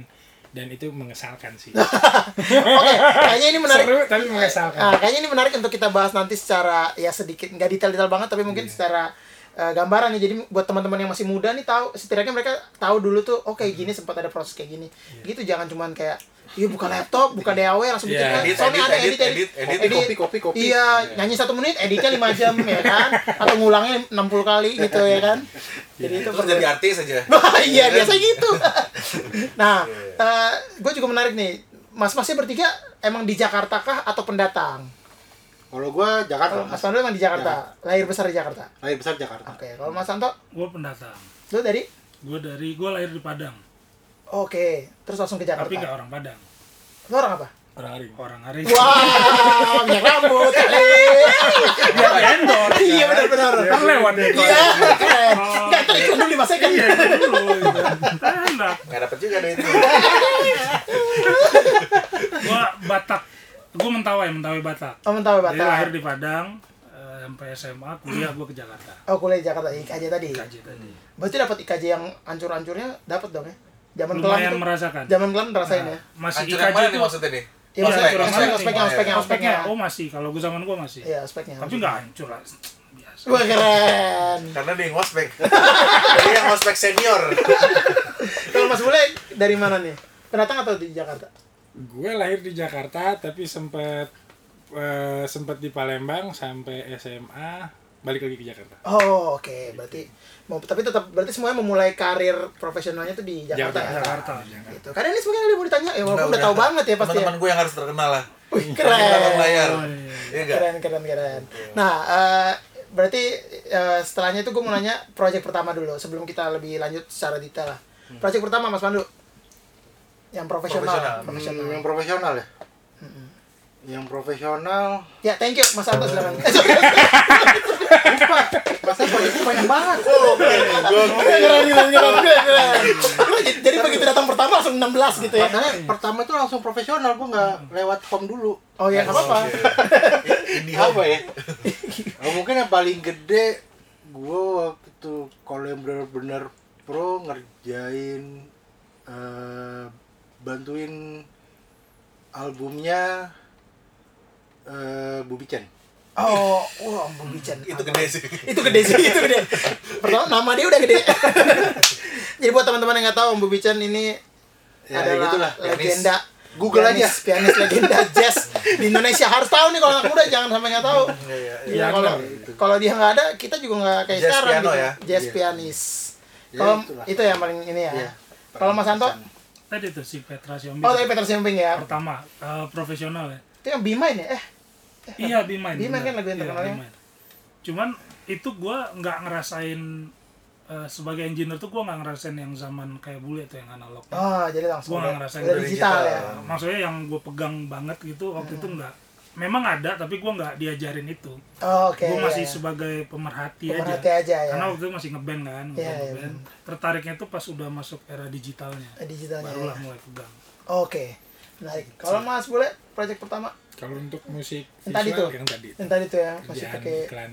dan itu mengesalkan sih. Oke, kayaknya ini menarik. seru tapi mengesalkan. Ah, kayaknya ini menarik untuk kita bahas nanti secara ya sedikit nggak detail-detail banget tapi mungkin secara eh, gambaran ya. Jadi buat teman-teman yang masih muda nih tahu setidaknya mereka tahu dulu tuh oh kayak gini sempat ada proses kayak gini. Gitu jangan cuman kayak Iya buka laptop, buka DAW langsung bikin Iya. kan. Edit, Soalnya edit, ada edit, edit, edit, kopi, kopi, kopi. Iya, nyanyi satu menit, editnya 5 jam ya kan, atau ngulangnya 60 kali gitu ya kan. Jadi itu Terus jadi artis aja. iya biasa gitu. nah, gue juga menarik nih, mas-masnya bertiga emang di Jakarta kah atau pendatang? Kalau gua Kalau Jakarta, Mas Pandu emang di Jakarta, lahir besar di Jakarta. lahir besar Jakarta. Oke, kalau Mas Santo, Gue pendatang. lu dari? Gue dari gue lahir di Padang, Oke, terus langsung ke Jakarta. tapi nggak orang Padang. Lu orang apa? orang hari Orang hari. Wah, minyak rambut. Iya benar-benar. Kan lewat nih. Iya, keren. Nggak, ntar iklan dulu 5 second. Iya dulu. gitu. Enak. Nggak dapet juga deh itu. Gue Batak. Gue Mentawai, Mentawai Batak. Oh, mentawai Jadi lahir Batak. di Padang, eh, sampai SMA, kuliah gue ke Jakarta. Oh, kuliah di Jakarta, IKJ tadi. IKJ tadi. Berarti dapat IKJ yang ancur-ancurnya dapat dong ya? Zaman kelam itu. merasakan. Zaman kelam ngerasain ya? Masih Hancur IKJ itu. maksudnya nih? Iya, Iya, ospek, ospek, mana ospeknya, ospeknya, Ospeknya, ospeknya. oh masih. Kalau gue zaman gue masih. Iya, ospeknya. Tapi nggak hancur lah. Biasa. Wah, keren. Karena dia yang ngospek. Dia yang ngospek senior. Kalau Mas Bule dari mana nih? Pendatang atau di Jakarta? Gue lahir di Jakarta tapi sempat eh, sempat di Palembang sampai SMA balik lagi ke Jakarta Oh, oke. Berarti mau tapi tetap berarti semuanya memulai karir profesionalnya tuh di Jakarta. ya? Jakarta. Gitu. Karena ini sebenarnya udah mau ditanya, ya walaupun udah, Udah, tahu banget ya pasti. Ya. Teman-teman gue yang harus terkenal lah. Wih, belakang layar. Oh, iya. Iya enggak? Keren, keren, keren. Nah, eh, berarti eh, setelahnya itu gue mau nanya project pertama dulu sebelum kita lebih lanjut secara detail lah. Project pertama Mas Pandu. Yang profesional. Profesional. Profesional. Hmm, yang profesional ya. Yang profesional. Ya, thank you Mas Santo silakan. Masa proyeknya banyak banget. keren, keren, keren, Jadi begitu datang pertama langsung 16 gitu ya. Makanya pertama itu langsung profesional, gua nggak lewat form dulu. Oh ya, nggak apa-apa. Ini Apa ya? Oh, mungkin yang paling gede gua waktu itu kalau yang benar-benar pro ngerjain eh, bantuin albumnya eh Bubi Chen. Oh, wah, Bobby Chan. itu gede sih itu gede sih, itu gede. Pertama nama dia udah gede. Jadi buat teman-teman yang nggak tahu, Om Bobby Chan ini Ya, adalah gitulah, pianis. legenda Google pianis, aja. pianis legenda jazz di Indonesia harus tahu nih kalau anak muda jangan sampai nggak tahu. Iya, Iya, kalau kalau dia nggak ada, kita juga nggak kayak Jazz sekarang piano gitu. ya? Jazz Iya. pianis. Ya, Kalau itulah. itu yang paling ini ya. Iya. Kalau Mas Anto, Tadi tuh si Petra Siombing. oh tapi Peter Simbing ya. Pertama, eh, profesional ya. Itu yang Bimain ya? Eh, Iya, Bimain. Bimain kan lagu yang Iya, terkenalnya. Bimain. Cuman itu gua nggak ngerasain eh, sebagai engineer tuh gua nggak ngerasain yang zaman kayak bule tuh yang analog. oh jadi langsung Gua nggak ngerasain dari digital, digital. ya. Maksudnya yang gue pegang banget gitu waktu itu nggak. Memang ada, tapi gua nggak diajarin itu. Oh, Oke. Gue masih iya. sebagai pemerhati, Pemerhati aja. aja ya. Karena waktu itu masih ngeband kan, Iya, iya, ngeband. Tertariknya tuh pas udah masuk era digitalnya. digitalnya. Barulah ya. mulai pegang. Oke. Menarik. Kalau Mas Bule, project pertama Kalau untuk musik Yang tadi visual tuh? yang tadi yang tadi tuh ya, masih pakai iklan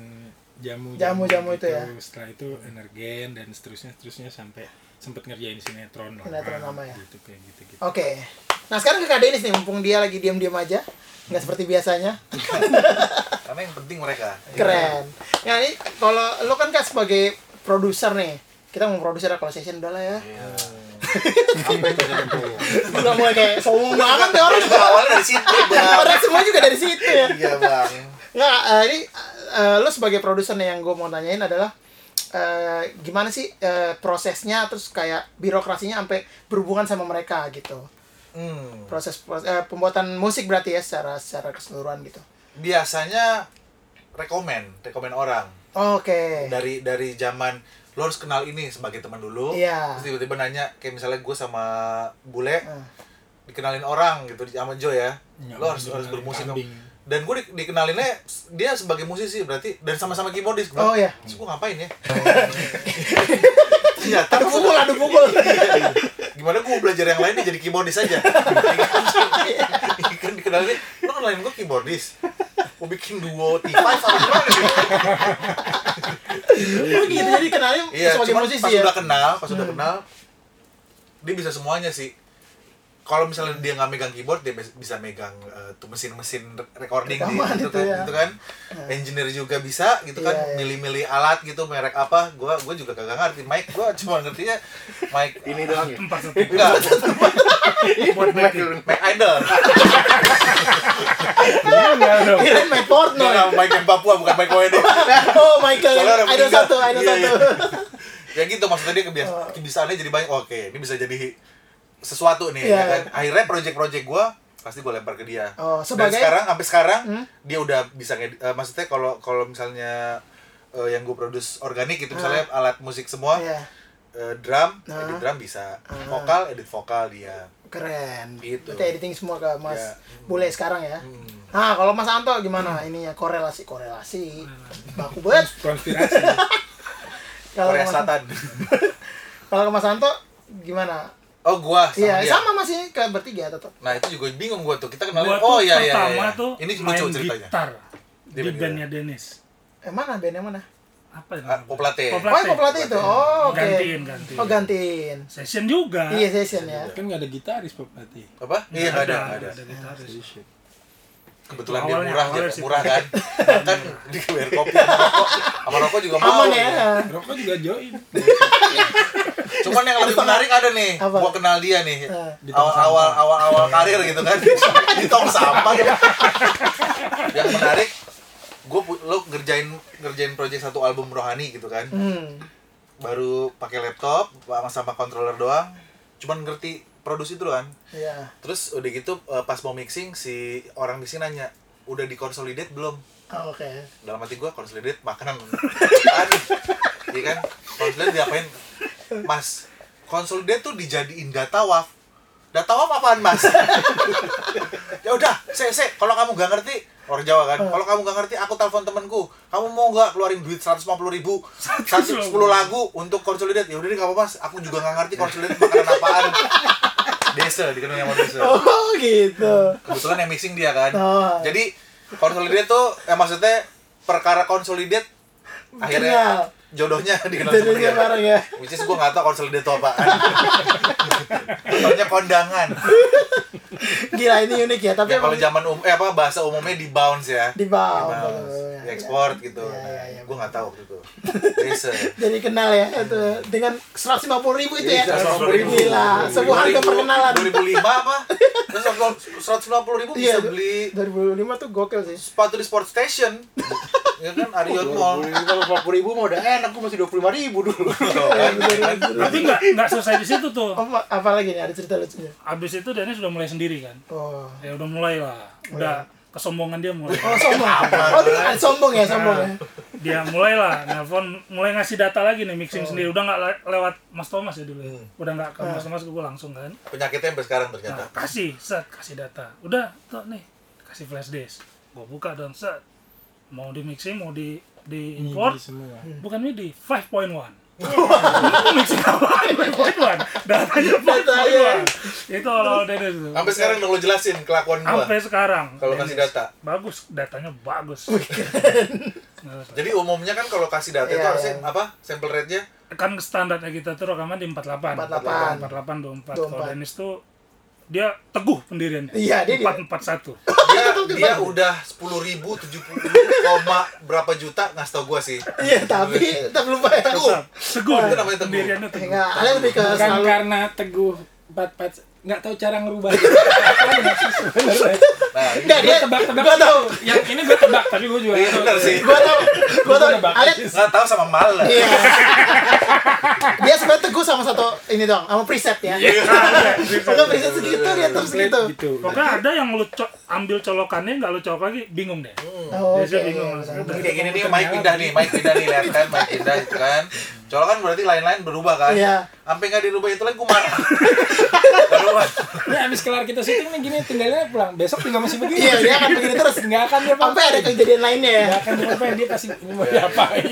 jamu Jamu-jamu itu ya? setelah itu energen dan seterusnya seterusnya sampai sempet ngerjain sinetron lah Sinetron nama ya? gitu kayak gitu gitu Oke. Nah, sekarang ke Kak Denis nih, mumpung dia lagi diam-diam aja. Nggak seperti biasanya. karena yang penting mereka Keren. Nah, ini kalau lo kan kan sebagai produser nih. Kita mau produser kalau session udah lah ya. Iya. Udah mulai kayak sombong banget nih orang. juga awalnya dari situ Orang semua juga dari situ ya. iya bang Nggak, eh, ini eh, lo sebagai produser nih yang gue mau tanyain adalah eh, gimana sih eh, prosesnya terus kayak birokrasinya sampai berhubungan sama mereka gitu. Hmm. Proses, proses eh, pembuatan musik berarti ya secara secara keseluruhan gitu. biasanya rekomen rekomen orang Oke. dari dari zaman lo harus kenal ini sebagai teman dulu Iya. terus tiba-tiba nanya kayak misalnya gue sama bule Hmm. dikenalin orang gitu sama Jo ya Nggak lo harus mau harus dikenalin bermusik dan gue di, dikenalinnya dia sebagai musisi berarti dan sama-sama keyboardis gue Oh, iya. terus gue ngapain ya Iya, Adu pukul, adu pukul. Gimana gue belajar yang lain jadi keyboardis aja. Kan dikenalin lo kenalin gue keyboardis. Gue bikin duo T5 sama gimana nih Oh gitu, jadi kenalnya iya sebagai musisi pas ya. udah kenal pas udah kenal dia bisa semuanya sih kalau misalnya dia nggak megang keyboard dia bis- bisa megang eh, tuh mesin-mesin recording di, gitu, itu kan, ya. gitu kan engineer juga bisa gitu kan Iya, iya. milih-milih alat gitu merek apa gua gua juga kagak ngerti mic gua cuma ngertinya mic Ini doang ya? Enggak Buat backing. mic idol Kirain main porno. Ya. mic yang Papua bukan mic WD Oh Michael, idol satu, idol Iya, satu. iya. ya gitu maksudnya dia Oh. kebiasaannya jadi banyak oke ini bisa jadi sesuatu nih Iya, ya kan iya. akhirnya project-project gua pasti gue lempar ke dia Oh, dan sebagai- sekarang sampai sekarang Hmm? dia udah bisa ngedit eh, maksudnya kalau kalau misalnya eh, yang gue produce organik gitu misalnya alat musik semua Iya, eh, drum Ah. edit drum bisa Ah. vokal edit vokal dia keren. Gitu. Berarti editing semua ke Mas Iya. Bule sekarang ya. Hmm. Nah, kalau Mas Anto gimana ininya korelasi korelasi baku banget. konspirasi Kalau Korea Selatan Kalau ke Mas Anto gimana? Oh gua sama Iya, dia sama Mas ini ke bertiga tetap. nah itu juga bingung gua tuh kita tuh oh iya iya pertama iya. tuh ini main lucu ceritanya gitar di main bandnya Dennis. Eh mana band yang mana? Apa ya? Ah, Poplate. Oh, yang pelatih itu. Oh, oke. Gantiin, gantiin. Oh, gantiin. Session juga. Iya, session ya. kan nggak ada gitaris pop berarti apa iya nggak ada nggak ada ada gitaris. Kebetulan dia murah awalnya dia sih. murah kan kan di bayar kopi sama rokok sama rokok juga mau Aman ya. rokok juga join cuman yang lebih menarik ada nih Apa? gua kenal dia nih. Di awal awal awal awal karir gitu kan di tong sampah yang menarik gua lo ngerjain ngerjain project satu album rohani gitu kan Hmm. baru pakai laptop sama sama controller doang cuman ngerti produksi kan. Iya. terus udah gitu eh, pas mau mixing si orang mixing nanya udah dikonsolidate belum? Oh, Oke. dalam hati gue konsolidate makanan. Aduh. iya kan? Konsolidate diapain? Mas konsolidate tuh dijadiin data waf data waf apaan mas? Ya udah se se kalau kamu gak ngerti orang Jawa kan kalau kamu gak ngerti aku telepon temenku kamu mau nggak keluarin duit 150 ribu 110 lagu untuk konsolidate ya udah deh gak apa mas. Aku juga gak ngerti konsolidate makanan apaan desa dikenal sama desa Oh, gitu. kebetulan yang mixing dia kan Oh. jadi konsolidate tuh eh, maksudnya perkara konsolidate akhirnya jodohnya dikenal seperti bareng ya. Which is gue gak tau konsolidate itu apaan Gue taunya kondangan. Gila ini unik ya, tapi ya, Kalau zaman um, eh apa bahasa umumnya di bounce ya. Di bawah. Di di ekspor gitu. Iya, iya, iya, gue nggak tahu waktu itu. Racer Jadi kenal ya itu dengan 150 ribu itu ya. Iya, 150.000. Gila, sebuah harga perkenalan. 2005 apa? Terus 150 ribu Iya, bisa beli 2005 tuh gokil sih. sepatu di sport station. Ya kan Arion Mall. Kalau lima puluh ribu mah udah enak, gue masih dua puluh lima ribu dulu. Tapi nggak nggak selesai di situ tuh. Apa, apa lagi nih ada cerita lucunya? Abis itu Dennis sudah mulai sendiri kan. Oh. Ya udah mulai lah. Udah kesombongan dia mulai. Oh sombong. Oh ah, sombong ya sombong ya. Dia mulai lah nelfon, mulai ngasih data lagi nih mixing sendiri. Udah nggak le- lewat Mas Thomas ya dulu. ya. Udah nggak ke Mas Thomas gue langsung kan. penyakitnya sampai sekarang ternyata Nah, kasih, set, kasih data. Udah, tuh nih, kasih flash disk. Gua buka dong, set. Mau di mixing, mau di di import, Midi semua. bukan MIDI, 5.1. mixing apa? 5.1. Datanya 5.1. Itu kalau Dennis tuh. sampai sekarang udah lo jelasin kelakuan gua Sampai sekarang. Kalau kasih data. Bagus, datanya bagus. jadi umumnya kan kalau kasih data itu Iya, harusnya apa sample rate-nya kan standarnya kita tuh rekaman di 48. 48. 48 24. 24. Kalau Dennis tuh dia teguh pendiriannya. Iya, dia- 441. dia dia udah sepuluh ribu tujuh puluh koma berapa juta ngasih tau gua sih Iya tapi tetap lupa ya. Teguh. Teguh. Itu namanya teguh. Pendiriannya teguh. Enggak, lebih ke Bukan selalu karena teguh empat empat nggak tahu cara ngerubah Sebenarnya? nah Enggak dia tebak-tebak Gua tahu. yang ini gue tebak tapi gue juga Iya, bener sih. Gua tahu. Gua tahu. nebak. Kalian nggak tahu sama malah Iya. dia sebenarnya teguh sama satu ini dong, sama preset ya. Iya. Pokoknya preset segitu dia terus segitu. gitu Pokoknya ada yang lu ambil colokannya nggak lu colok lagi bingung deh. Oh, oke. bingung kayak gini nih, mic pindah nih, mic pindah nih, lihat kan, mic pindah itu kan. Colok kan berarti lain-lain berubah kan? Iya. Sampai nggak dirubah itu lagi gue marah. Berubah. ini abis kelar kita syuting nih gini tinggalnya pulang besok juga masih begini Iya, dia akan begini terus. nggak akan dia Sampai ada kejadian lainnya ya. nggak akan diapain dia pasti ini mau diapain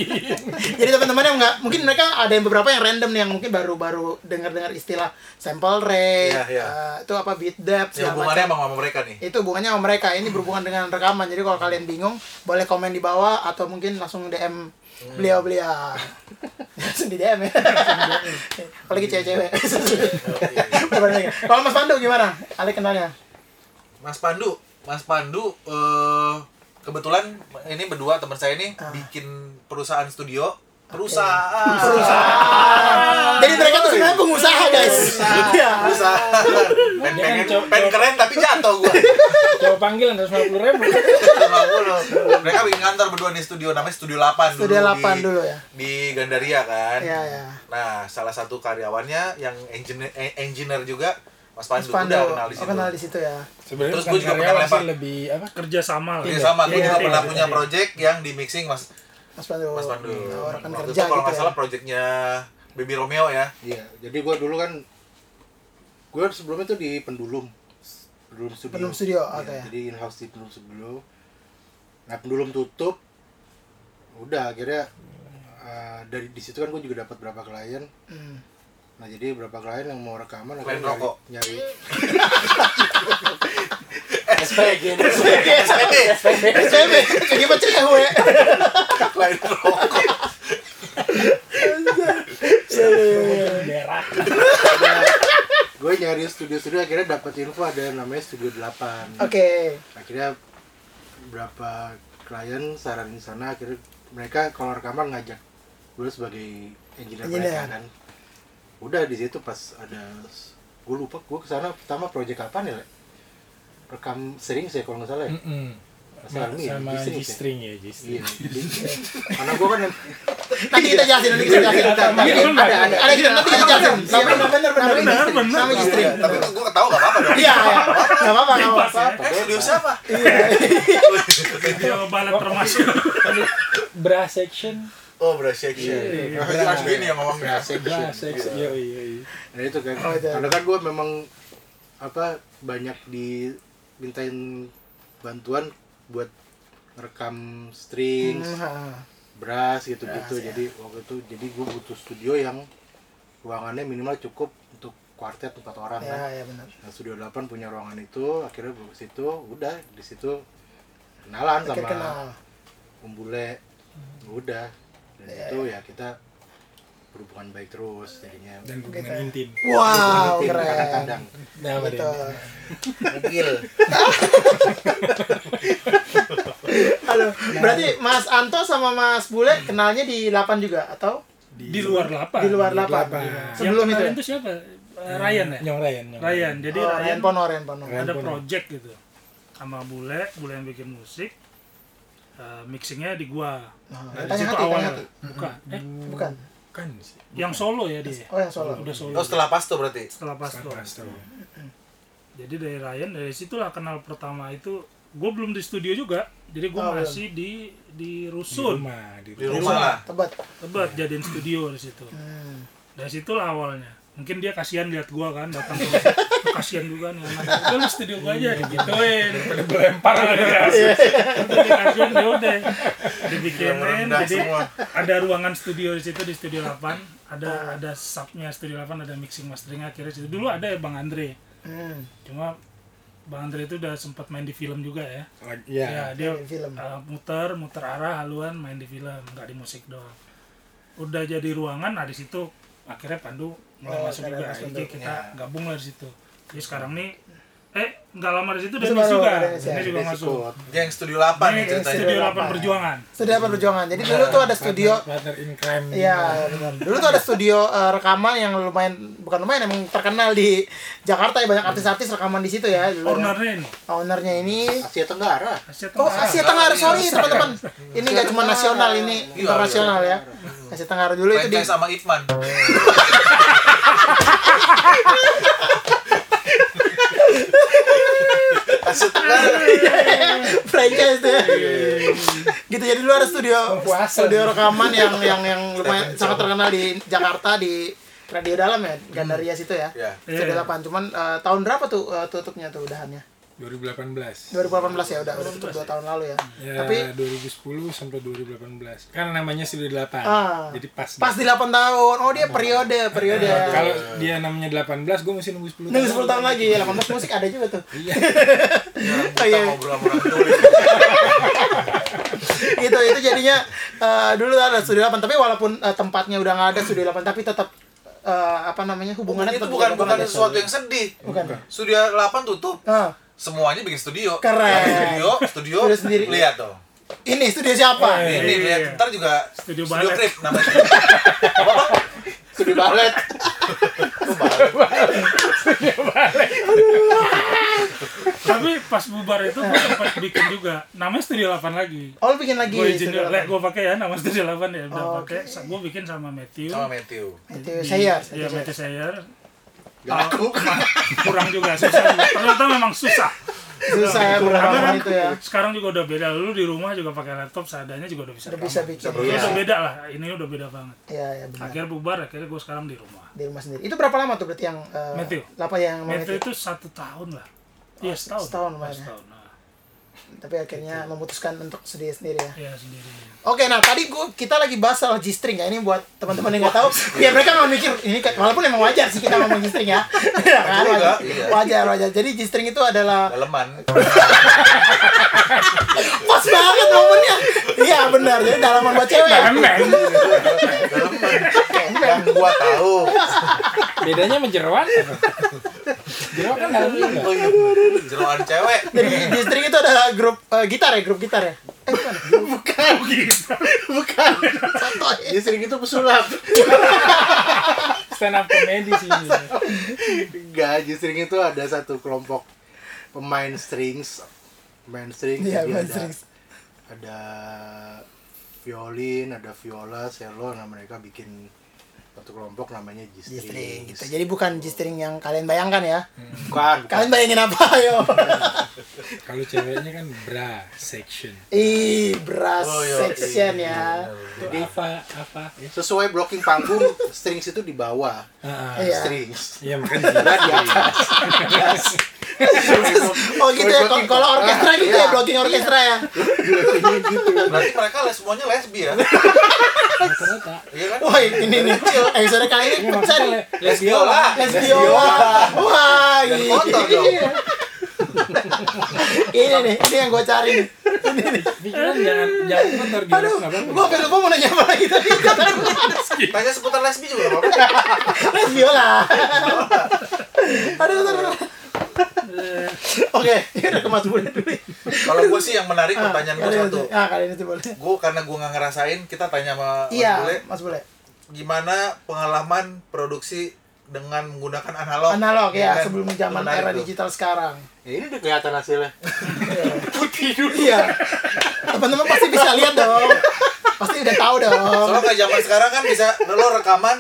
Jadi teman-teman yang nggak, mungkin mereka ada yang beberapa yang random nih yang mungkin baru-baru dengar-dengar istilah sample rate, Iya, iya. eh, itu apa beat depth, Ya hubungannya emang sama mereka nih. Itu hubungannya sama mereka. Ini berhubungan dengan rekaman. Jadi kalau kalian bingung, boleh komen di bawah atau mungkin langsung DM beliau-beliau. langsung di DM ya. Cewek-cewek. Bener lagi. Kalau Mas Pandu gimana? Ale kenalnya? Mas Pandu, Mas Pandu eh kebetulan ini berdua teman saya nih Ah. bikin perusahaan studio. Perusahaan. Jadi mereka tuh sebenarnya pengusaha guys. Iya. Perusahaan. Pen, Dia kan pengen, coba- pen keren tapi jatuh gua. coba panggil harus lima puluh ribu 50. Mereka bikin kantor berdua di studio namanya Studio 8 dulu. Studio 8 di, dulu ya. Di Gandaria kan. Iya, iya. Nah, salah satu karyawannya yang engineer, eh, engineer juga Mas Pandu, Mas Pandu, udah kenal di oh, situ. kenal di situ ya. sebenarnya Terus gua juga pernah lempar. lebih apa Kerja sama lah. Iya sama, gue Iya, juga iya, pernah iya, punya iya. project yang di mixing Mas Mas Pandu. Mas Pandu. Oh, rekan Waktu kerja itu kalau gitu nggak ya. salah projectnya Baby Romeo ya. Iya, jadi gua dulu kan gua sebelumnya tuh di Pendulum. Pendulum Studio. Pendulum Studio, Iya, oke. Jadi in-house di Pendulum Studio. Nah, Pendulum tutup. Udah akhirnya eh, dari di situ kan gue juga dapat berapa klien. Hmm. Nah, jadi berapa klien yang mau rekaman Klien akhirnya nyari, rokok. nyari SPG. SPB. SPB. Gimana cewek? Lain rokok. gue nyari studio-studio akhirnya dapat info ada yang namanya Studio 8. Oke. Akhirnya berapa klien saranin sana akhirnya mereka kalau rekaman ngajak gue sebagai engineer Engineer. mereka kan. Udah di situ pas ada gue lupa gue ke sana pertama project apa nih Le? rekam sering sih kalau nggak salah ya Mm-mm. Masalah ini, sama sini, G-string ya G-string iya di- karena gue kan Nanti kita jelasin, nanti kita jelasin. Ada ada ada kita nanti kita jelasin. Iya, benar benar benar. Benar, benar. Sama istri. Tapi gue ketawa gak apa-apa dong. Iya, iya. Enggak apa-apa, apa-apa. ya. Eh, studio siapa? Video balet termasuk. bra section Oh, Brush Section. Iya, Harus gini yang ngomongnya. bra section iya iya iya Nah itu kan, Oh, karena kan gue memang apa banyak dimintain bantuan buat rekam strings, Hmm, brass gitu-gitu. Brass, ya. Jadi waktu itu jadi gue butuh studio yang ruangannya minimal cukup untuk kuartet empat orang Ya, kan. ya benar. Nah, studio 8 punya ruangan itu, akhirnya gue ke situ, udah di situ kenalan Akhir sama kenal. Om Bule. Udah. dan itu ya kita berhubungan baik terus jadinya dan hubungan intim Wow, Tim keren. kadang-kadang nah Gitu. deh? Mobil. Aduh, berarti Mas Anto sama Mas Bule kenalnya di 8 juga atau di luar lapan di luar Di 8? lapan. Sebelum yang itu. ya? itu siapa Eh, Ryan ya Nyong Ryan Nyong Ryan jadi Oh, Ryan Ryan Pono, Ryan Pono. Ryan. ada Pono. project gitu sama bule bule yang bikin musik Eh, mixingnya di gua Oh, nah, di tanya situ hati, tanya awalnya hati. bukan eh Bukan. Kan sih yang solo ya dia Oh, yang solo. udah solo Oh setelah pas tuh berarti. setelah pas tuh Pas tuh. jadi dari Ryan dari situlah kenal pertama itu gue belum di studio juga jadi gue Oh, belum. masih di di di rusun rumah di Di rumah. Tebet. tebet jadiin studio di situ Hmm. dari situlah awalnya mungkin dia kasihan lihat gua kan datang ke kasihan juga nih anak. Udah lu studio gua aja digituin gue lempar Iya. Udah dia kasihan ya udah. Dibikinin jadi semua. ada ruangan studio di situ di studio 8 ada ada subnya studio 8 ada mixing mastering akhirnya situ. Dulu ada ya bang Andre. Hmm. cuma bang Andre itu udah sempat main di film juga ya. Ya ya dia film. uh, muter muter arah haluan main di film. Nggak di musik doang. Udah jadi ruangan nah di situ akhirnya Pandu mulai Oh, masuk juga. jadi kita gabung lah di situ. Jadi sekarang nih eh nggak lama di situ baru juga Dennis ya. juga masuk yang studio 8 nih ini ceritanya. studio Studio 8 perjuangan Studio apa perjuangan? Jadi dulu tuh ada studio partner, in crime Iya, benar. Dulu tuh ada studio eh, rekaman yang lumayan bukan lumayan emang terkenal di Jakarta ya banyak artis-artis rekaman di situ ya dulu. ya. ownernya ini Ownernya ini Asia Tenggara Asia Oh, Asia Tenggara, Iya, sorry teman-teman. Ini nggak cuma nasional, ini Iya, internasional ya. Asia Tenggara dulu itu di sama Ipman. Tenggara. franchise tuh ya. gitu jadi ada studio studio rekaman yang yang yang lumayan sangat terkenal di Jakarta di Radio Dalam ya, Gandaria situ ya. Studio Iya. 8. Cuman eh, tahun berapa tuh eh, tutupnya tuh udahannya? 2018 2018 ya udah udah tutup 2 tahun lalu ya. ya Tapi 2010 sampai 2018 kan namanya sudah 8 Ah. jadi pas pas di 8 tahun. Oh, dia periode, periode. kalau dia namanya 18 gue mesti nunggu 10 Nunggu 10 tahun lagi, 18 musik ada juga tuh. iya Oh, Kita iya. gitu itu jadinya eh, dulu ada studio 8 tapi walaupun eh, tempatnya udah nggak ada studio 8 tapi tetap eh, apa namanya hubungannya itu tetap bukan bukan sesuatu yang sedih. Bukan. Studio 8 tutup. Ah, Semuanya bikin studio. Keren. Yang Studio, studio, Studio sendiri. Lihat tuh. ini studio siapa? Eh. Ini Iya. lihat ntar juga Studio studio balet. krip namanya. Studio balet tapi pas bubar itu gue sempat bikin juga namanya studio 8 lagi Oh, lu bikin lagi gue izin studio le 8. gue pakai ya nama studio 8 ya udah Oh, pakai gue bikin sama Matthew Sama Matthew. Itu saya. Iya Matthew Sayer Gak laku kurang juga susah ternyata memang susah Susah ya berapa kan itu ya. sekarang juga udah beda lu di rumah juga pakai laptop seadanya juga udah bisa Udah bisa bikin. Iya. udah beda lah ini udah beda banget Iya, iya benar. akhirnya bubar akhirnya gue sekarang di rumah Di rumah sendiri. Itu berapa lama tuh berarti yang eh, Matthew. Apa yang Matthew Matthew? itu satu tahun lah iya setahun setahun Oh, lumayan ya. setahun Tapi akhirnya memutuskan untuk sendiri sendiri ya. iya sendiri Oke, nah tadi gua kita lagi bahas soal G-string ya. Ini buat teman-teman yang nggak tahu, ya mereka nggak mikir ini walaupun emang wajar sih kita ngomong G-string ya. Ya kan? Wajar, iya. wajar, wajar. Jadi G-string itu adalah Daleman. pas banget momennya. Iya benar, jadi dalaman buat cewek. Bang, Yang gua tahu. bedanya apa? jeroan kan dalam juga Oh iya. Jeroan cewek. Jadi G-string itu adalah grup eh, gitar ya, grup gitar ya. Eh, bukan. bukan. bukan. Sotoy. Dia sering itu pesulap stand up comedy sih Enggak, justru itu ada satu kelompok pemain strings pemain strings Iya, jadi main ada strings. Ada violin, ada viola, cello, nah mereka bikin satu kelompok namanya G-string G-string. gitu. Jadi bukan G-string yang kalian bayangkan ya. Bukan, bukan. Kalian bayangin apa ayo? kalau ceweknya kan bra section Ih, brass Oh, iya. section ya. jadi apa apa ya Sesuai blocking panggung, strings itu di bawah. Ah, Iya. Strings. iya makanya Nah, di atas. Oh gitu ya, kalau kalau orkestra gitu ya, blocking orkestra ya. Berarti mereka les semuanya lesbi ya? rata-rata Iya kan? Wah ini nih, episode kali ini Iya, pecah nih. maksudnya les biola Les biola. Wah, Dan iya. kotor dong. ini nih, ini yang gue cari nih. pikiran jangan jangan kotor gitu Aduh, gua sampai lupa mau nanya apa lagi tadi. Tanya seputar lesbi juga nggak apa-apa. Les biola. Aduh, aduh, aduh. Oke, udah ke Mas dulu. Kalau gue sih yang menarik pertanyaan gue satu. ini- Ah, kali ini boleh. Gue karena gue nggak ngerasain, kita tanya sama Mas Iya, Bule, Mas Bule. Gimana pengalaman produksi dengan menggunakan analog? Analog ya, kan? sebelum Itu zaman menarik era tuh. digital sekarang. Ya ini udah kelihatan hasilnya. putih dulu Iya. Teman-teman pasti bisa lihat dong. Pasti udah tahu dong. Soalnya kayak zaman sekarang kan bisa lo rekaman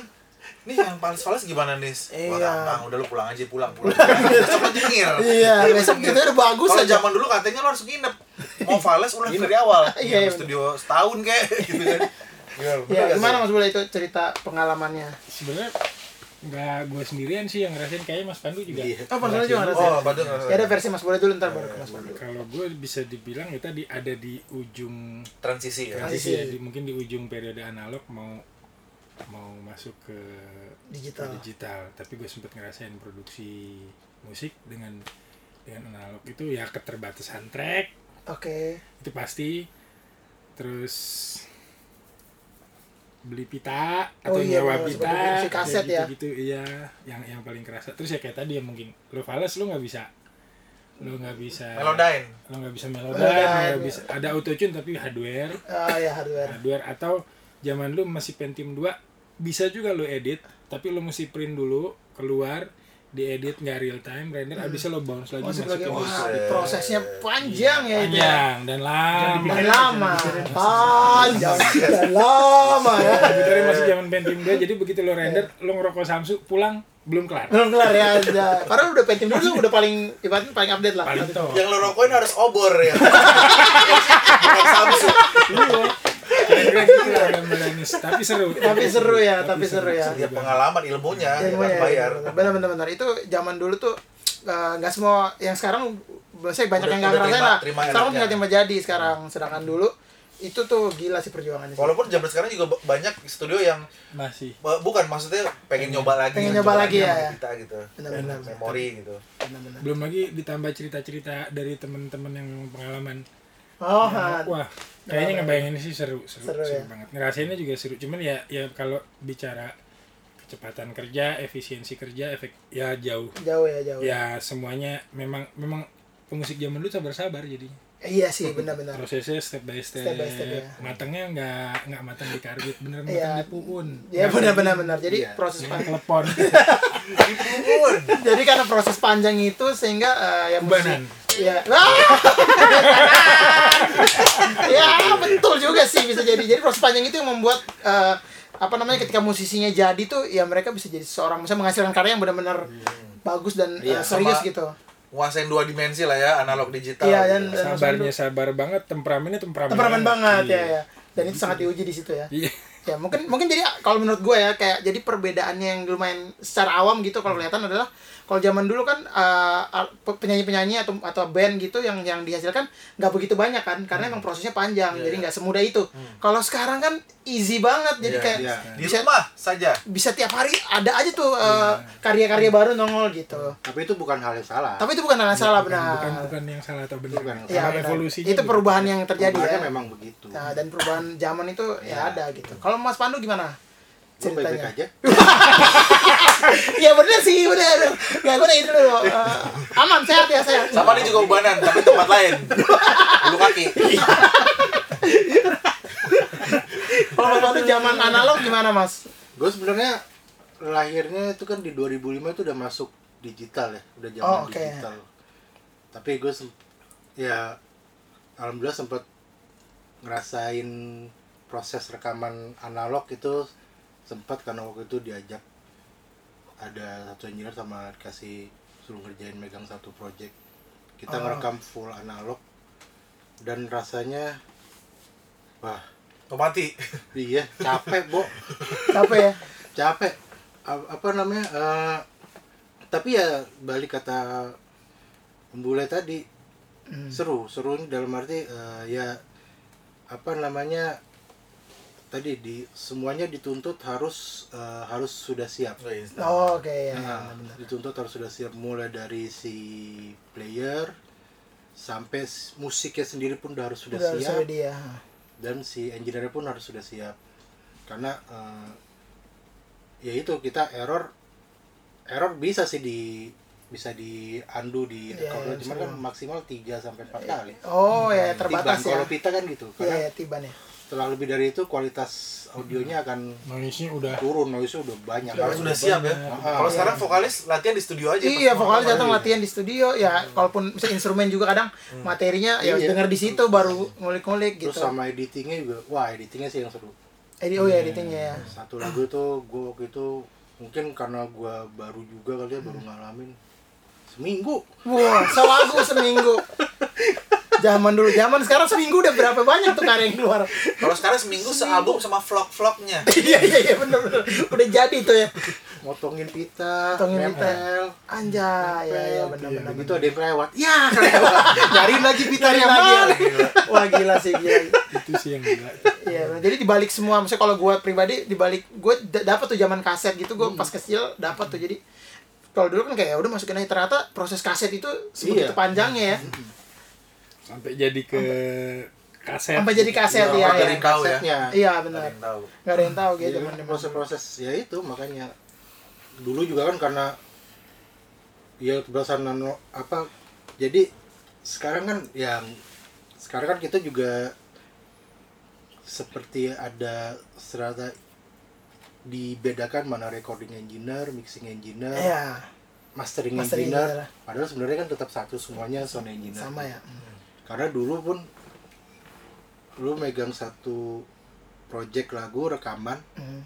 nih yang fals-fals gimana nis? Wah Iya. gampang, udah lo pulang aja pulang pulang. Besok jengir. Iya, besok kita udah bagus Kalau aja. zaman dulu katanya lo harus nginep. Mau fals ulang dari awal. Iya, iya, studio setahun kayak gitu kan. Gimana, Ya, gak gimana? Mas Bule itu cerita pengalamannya? sebenarnya nggak gue sendirian sih yang ngerasain kayaknya Mas Pandu juga Iya. Oh, Mas Bule juga ngerasain. Oh, Badung Ya ada versi Mas Bule dulu ntar baru ke Mas Bule. kalau gue bisa dibilang ya tadi ada di ujung transisi ya. transisi ya, di, mungkin di ujung periode analog mau mau masuk ke Digital. ke digital tapi gue sempet ngerasain produksi musik dengan dengan analog itu ya keterbatasan track Oke. itu pasti terus beli pita Oh atau iya, nyewa bener, pita produksi kaset ya. gitu iya yang yang paling kerasa terus ya kayak tadi ya mungkin lo fals lo nggak bisa lo nggak bisa Melodyne. lo nggak bisa Melodyne, melodine lo nggak ya. bisa ada autotune tapi hardware Ah ya hardware. hardware atau zaman lu masih Pentium 2 bisa juga lo edit tapi lo mesti print dulu keluar diedit nggak real time render abisnya lo bounce lagi Masuk lagi wah prosesnya panjang ya itu. ya. panjang dan lama Dan lama. Panjang dan lama ya. Komputernya masih zaman Pentium 2 jadi begitu lo render lo ngerokok Samsung pulang belum kelar Belum kelar ya. aja. Padahal udah Pentium dulu udah paling ibaratnya paling update lah. paling Yang lo rokokin harus obor ya. Bukan Samsung. Kira-kira gitu gambarannya tapi seru Tapi seru ya, tapi seru ya. Ya pengalaman ilmunya, Ya, ya, ya, bayar. Benar benar benar. Itu zaman dulu tuh eh, nggak semua yang sekarang biasanya banyak Udah- yang nggak ngerasain lah. Sekarang tinggal terima jadi sekarang. Sedangkan dulu itu tuh gila sih perjuangannya. sih. Walaupun zaman sekarang juga banyak studio yang masih bukan maksudnya pengen nyoba lagi, Pengen nyoba lagi, ya, kita gitu. Benar-benar. Memori gitu. Benar-benar. belum lagi ditambah cerita-cerita dari teman-teman yang pengalaman Oh, Ya, Han. wah kayaknya ngebayangin sih seru seru, Seru, seru ya. banget ngerasainnya juga seru cuman ya ya kalau bicara kecepatan kerja efisiensi kerja efek ya jauh jauh ya jauh. ya semuanya memang memang pemusik zaman dulu sabar-sabar jadi Iya sih benar-benar. prosesnya step by step, Step by step, ya. matangnya nggak nggak matang di karbit bener matang di puun Ya benar-benar benar. Jadi Iya. proses panjang. telepon Dipun. Jadi karena proses panjang itu sehingga eh, yang Ubanan. Ya. Ya betul juga sih bisa jadi. Jadi proses panjang itu yang membuat eh, apa namanya ketika musisinya jadi tuh ya mereka bisa jadi seorang bisa menghasilkan karya yang benar-benar bagus dan eh, Iya, serius sama- gitu. Nguasain dua dimensi lah ya, analog digital. Iya, gitu. dan- dan- sabarnya sabar banget temperamennya temperamen Temperamen banget ya Iya. ya. Dan itu sangat diuji di situ ya. iya Ya mungkin mungkin jadi kalau menurut gue ya kayak jadi perbedaannya yang lumayan secara awam gitu kalau kelihatan adalah kalau zaman dulu kan eh, pe- penyanyi-penyanyi atau atau band gitu yang yang dihasilkan nggak begitu banyak kan karena emang prosesnya panjang Iya, jadi iya. nggak semudah itu. Kalau sekarang kan easy banget jadi Iya, kayak iya. Di bisa rumah saja. bisa tiap hari ada aja tuh eh, Iya. karya-karya baru nongol gitu. Tapi itu bukan hal yang salah. Tapi itu bukan hal yang salah bukan, benar. bukan bukan yang salah atau benar Bukan. Benar. evolusinya Itu juga. perubahan yang terjadi ya. memang begitu. Nah, dan perubahan zaman itu ya Iya. ada gitu. Kalau Mas Pandu gimana? Ceritanya? aja. Iya bener sih, bener. Gak gue itu dulu. Eh, aman, sehat ya, sehat. Sama dia juga ubanan, tapi tempat lain. Bulu kaki. Kalau Mas Pandu zaman analog gimana, Mas? Gue sebenarnya lahirnya itu kan di 2005 itu udah masuk digital ya, udah zaman Oh, oke. digital. Tapi gue ya alhamdulillah sempat ngerasain proses rekaman analog itu sempat karena waktu itu diajak ada satu engineer sama dikasih suruh ngerjain megang satu project kita Oh. ngerekam full analog dan rasanya wah Tomati. iya capek bo Capek ya? capek A- apa namanya eh, tapi ya balik kata Mbule tadi Hmm. seru seru ini dalam arti eh, ya apa namanya tadi di semuanya dituntut harus eh, harus sudah siap Oh, instan. Oh, Oke ya. Nah, dituntut harus sudah siap mulai dari si player sampai musiknya sendiri pun udah harus sudah Udah harus siap ada dia. dan si engineer pun harus sudah siap karena eh, ya itu kita error error bisa sih di bisa di undo di Iya, record iya, cuman kan maksimal 3 sampai 4 kali Oh ya Tiban, terbatas ya. kalau pita kan gitu Iya karena ya tiban ya. Setelah lebih dari itu kualitas audionya akan noise-nya udah turun noise udah banyak Harus sudah siap ya. Ah, Kalau iya. sekarang vokalis latihan di studio aja. Iya, vokalis datang latihan di studio ya, kalaupun misalnya instrumen juga kadang materinya ya Iya. denger di situ baru ngulik-ngulik gitu. terus sama editingnya juga wah editingnya sih yang seru Edi oh ya editingnya ya. satu lagu itu gue waktu itu mungkin karena gue baru juga kali ya baru ngalamin seminggu Wah, selagu seminggu. Zaman dulu, zaman sekarang seminggu udah berapa banyak tuh karya yang keluar. Kalau sekarang seminggu sealbum sama vlog-vlognya. Iya iya iya bener bener. Udah jadi tuh ya. motongin pita Motongin pita. Anjay, ya ya bener Iya, bener. begitu ada yang lewat ya nyariin lagi pitanya Cari lagi mana Wah gila sih gila. itu sih yang gila Iya, jadi dibalik semua, maksudnya kalau gue pribadi dibalik gue dapat tuh zaman kaset gitu, gue pas kecil dapat tuh jadi kalau dulu kan kayak ya udah masukin aja ternyata proses kaset itu sebegitu Iya. panjangnya ya, sampai jadi ke kaset sampai jadi kaset Iya, ya, dari ya. ya. Kasetnya. Iya Nggak benar, nggak ada yang tahu gitu. Jadi bener-bener. proses-proses ya itu makanya dulu juga kan karena ya berdasarkan nano apa jadi sekarang kan yang sekarang kan kita juga seperti ada serata dibedakan mana recording engineer, mixing engineer, Iya, mastering, Mastering engineer. engineer. Padahal sebenarnya kan tetap satu semuanya sound engineer. sama ya. Karena dulu pun lu megang satu project lagu rekaman Hmm.